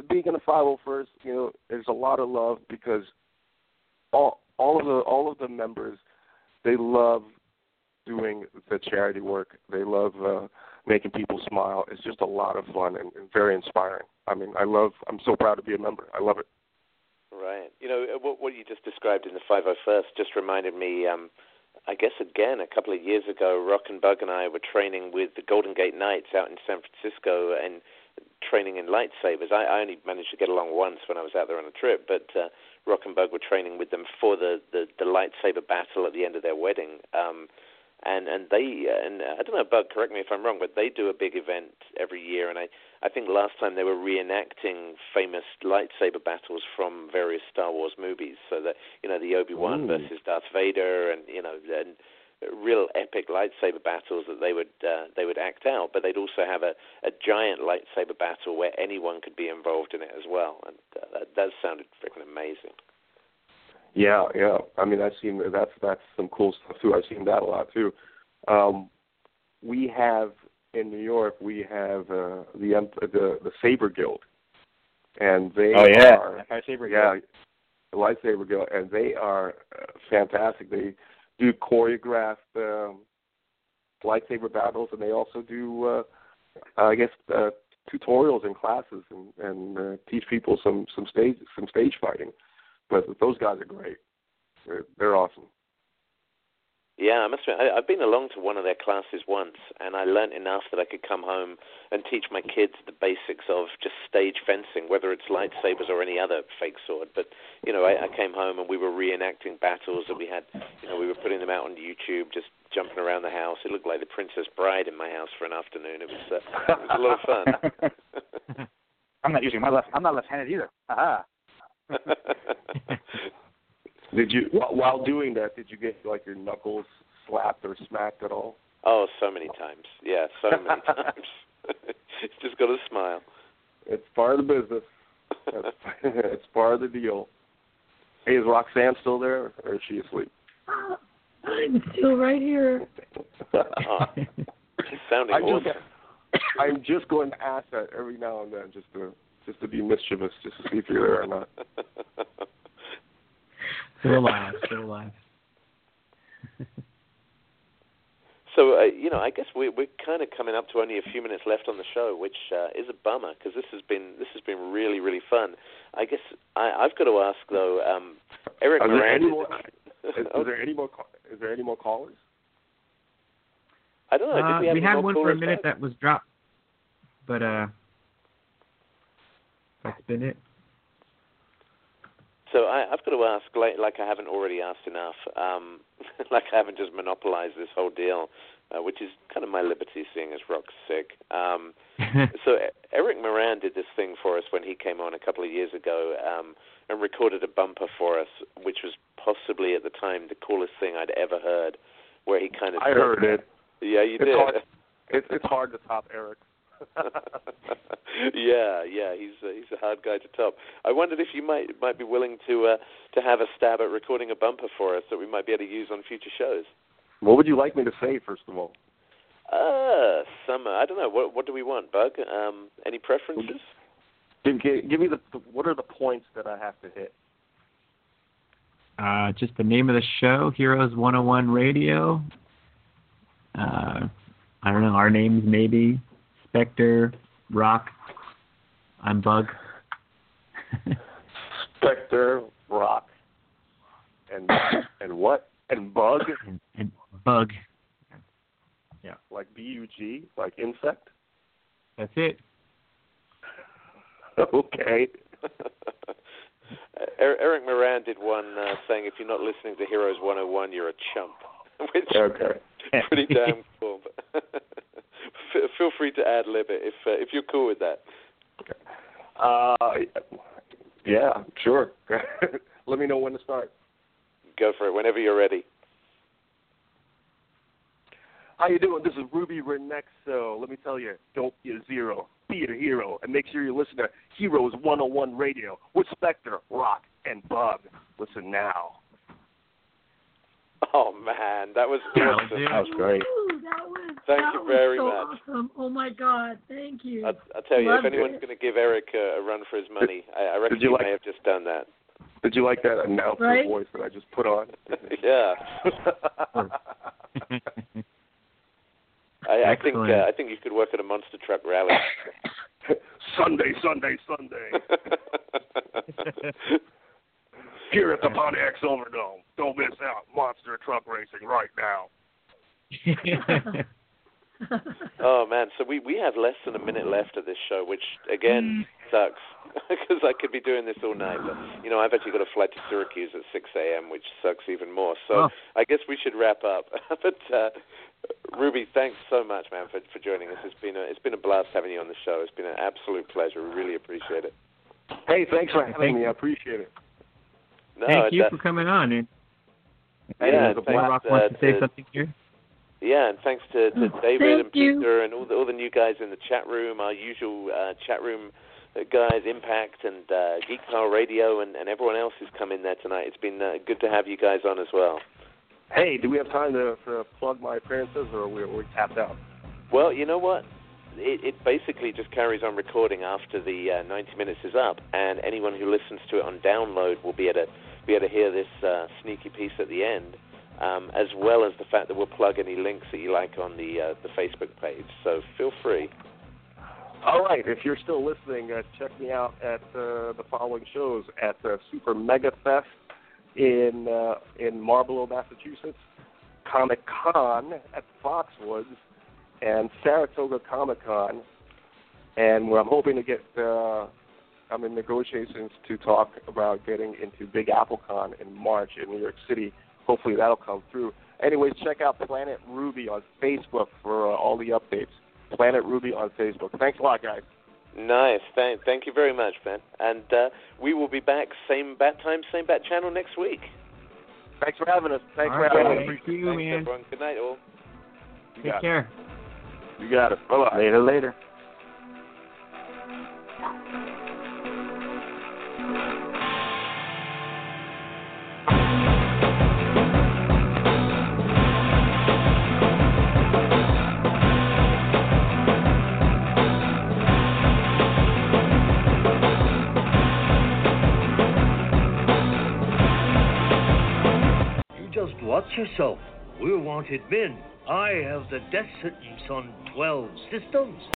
being in the 501st, you know, there's a lot of love because all all of the all of the members they love doing the charity work. They love uh, making people smile. It's just a lot of fun and, and very inspiring. I mean, I love. I'm so proud to be a member. I love it. Right. You know uh, what what you just described in the 501st just reminded me. Um, I guess again a couple of years ago, Rock and Bug and I were training with the Golden Gate Knights out in San Francisco and training in lightsabers. I, I only managed to get along once when I was out there on a trip, but uh, Rock and Bug were training with them for the, the the lightsaber battle at the end of their wedding. Um, and and they uh, and I don't know, Bug, correct me if I'm wrong, but they do a big event every year, and I I think last time they were reenacting famous lightsaber battles from various Star Wars movies, so that you know the Obi Wan versus Darth Vader, and you know and real epic lightsaber battles that they would uh, they would act out, but they'd also have a, a giant lightsaber battle where anyone could be involved in it as well, and uh, that, that sounded freaking amazing. Yeah, yeah. I mean, I've seen that's that's some cool stuff too. I've seen that a lot too. Um, we have in New York, we have uh, the the the Saber Guild, and they oh yeah, are, Saber yeah, Guild. the Lightsaber Guild, and they are uh, fantastic. They do choreographed um, lightsaber battles, and they also do, uh, I guess, uh, tutorials and classes and, and uh, teach people some some stage some stage fighting. But those guys are great. They're, they're awesome. Yeah, I must admit, I, I've been along to one of their classes once, and I learnt enough that I could come home and teach my kids the basics of just stage fencing, whether it's lightsabers or any other fake sword. But you know, I, I came home and we were reenacting battles, and we had, you know, we were putting them out on YouTube, just jumping around the house. It looked like the Princess Bride in my house for an afternoon. It was, uh, it was a lot of fun. I'm not using my left. I'm not left-handed either. Aha. did you while doing that? Did you get like your knuckles slapped or smacked at all? Oh, so many times. Yeah, so many times. Just got to smile. It's part of the business. It's, it's part of the deal. Hey, is Roxanne still there, or is she asleep? Uh, I'm still right here. oh, she's sounding I'm awesome. Just, I'm just going to ask that every now and then, just to just to be mischievous, just to see if you're there or not. Still alive, still alive. so uh, you know, I guess we, we're kind of coming up to only a few minutes left on the show, which uh, is a bummer because this has been this has been really really fun. I guess I, I've got to ask though, um, Eric Are there any more, is, is there any more? Is there any more callers? I don't know. Uh, Did we have we had one for a minute back? that was dropped, but uh, that's been it. So I, I've got to ask, like, like I haven't already asked enough, um, like I haven't just monopolized this whole deal, uh, which is kind of my liberty, seeing as Rock's sick. Um, so E- Eric Moran did this thing for us when he came on a couple of years ago um, and recorded a bumper for us, which was possibly at the time the coolest thing I'd ever heard, where he kind of I heard it. Yeah, you It's did. hard. It's it's hard to top Eric. yeah, yeah, he's uh, he's a hard guy to top. I wondered if you might might be willing to uh, to have a stab at recording a bumper for us that we might be able to use on future shows. What would you like me to say, first of all? Uh, summer. I don't know. What what do we want, Bug? Um, any preferences? Give, give, give me the what are the points that I have to hit? Uh, just the name of the show, Heroes 101 Radio. Uh, I don't know, our names maybe. Spectre, Rock, I'm Bug. Spectre, Rock, and and what? And Bug, and, and Bug. Yeah. Like B U G, like insect. That's it. okay. Er- Eric Moran did one uh, saying, "If you're not listening to Heroes 101, you're a chump," which Okay. is pretty damn cool. F- Feel free to ad lib it if uh, if you're cool with that. Uh, yeah, sure. Let me know when to start. Go for it whenever you're ready. How you doing? This is Ruby Rinekso. Let me tell you, don't be a zero. Be a hero. And make sure you listen to Heroes 101 Radio with Spectre, Rock, and Bug. Listen now. Oh man, that was That'll awesome. That was great. Ooh, that was Thank that you was very so much. Awesome. Oh my God, thank you. I, I tell you, Loved if anyone's going to give Eric a, a run for his money, I, I reckon Did you he like- may have just done that. Did you like that announcer Right? voice that I just put on? yeah, I, I think uh, I think you could work at a monster truck rally. Sunday, Sunday, Sunday. Here at the Pontiac Silverdome. Don't miss out. Monster truck racing right now. oh man, so we we have less than a minute left of this show, which again mm. sucks because I could be doing this all night. But you know, I've actually got a flight to Syracuse at 6 a.m., which sucks even more. So oh. I guess we should wrap up. but uh, Ruby, thanks so much, man, for for joining us. It's been a it's been a blast having you on the show. It's been an absolute pleasure. We really appreciate it. Hey, thanks for having Thank me. I appreciate it. No, Thank you for coming on. And yeah, thanks, Rock wants to say something here. Yeah, and thanks to, to Oh, David thank and you. Peter and all the all the new guys in the chat room, our usual uh, chat room uh, guys, Impact and uh, Geek Car Radio, and, and everyone else who's come in there tonight. It's been uh, good to have you guys on as well. Hey, do we have time to, to plug my appearances, or are we, are we tapped out? Well, you know what? It, it basically just carries on recording after the uh, 90 minutes is up, and anyone who listens to it on download will be able to be able to hear this uh, sneaky piece at the end, um, as well as the fact that we'll plug any links that you like on the uh, the Facebook page. So feel free. All right, if you're still listening, uh, check me out at uh, the following shows at the Super Mega Fest in uh, in Marlborough, Massachusetts, Comic Con at Foxwoods, and Saratoga Comic Con. And where I'm hoping to get, uh, I'm in negotiations to talk about getting into Big Apple Con in March in New York City. Hopefully that'll come through. Anyways, check out Planet Ruby on Facebook for uh, all the updates. Planet Ruby on Facebook. Thanks a lot, guys. Nice. Thank, thank you very much, Ben. And uh, we will be back same bat time, same bat channel next week. Thanks for having us. Thanks All for right, having us. Thank you, Thanks, man. everyone. Good night, all. You Take care. it. You got it. Bye-bye. Later, later. You just watch yourself. We're wanted men. I have the death sentence on 12 systems.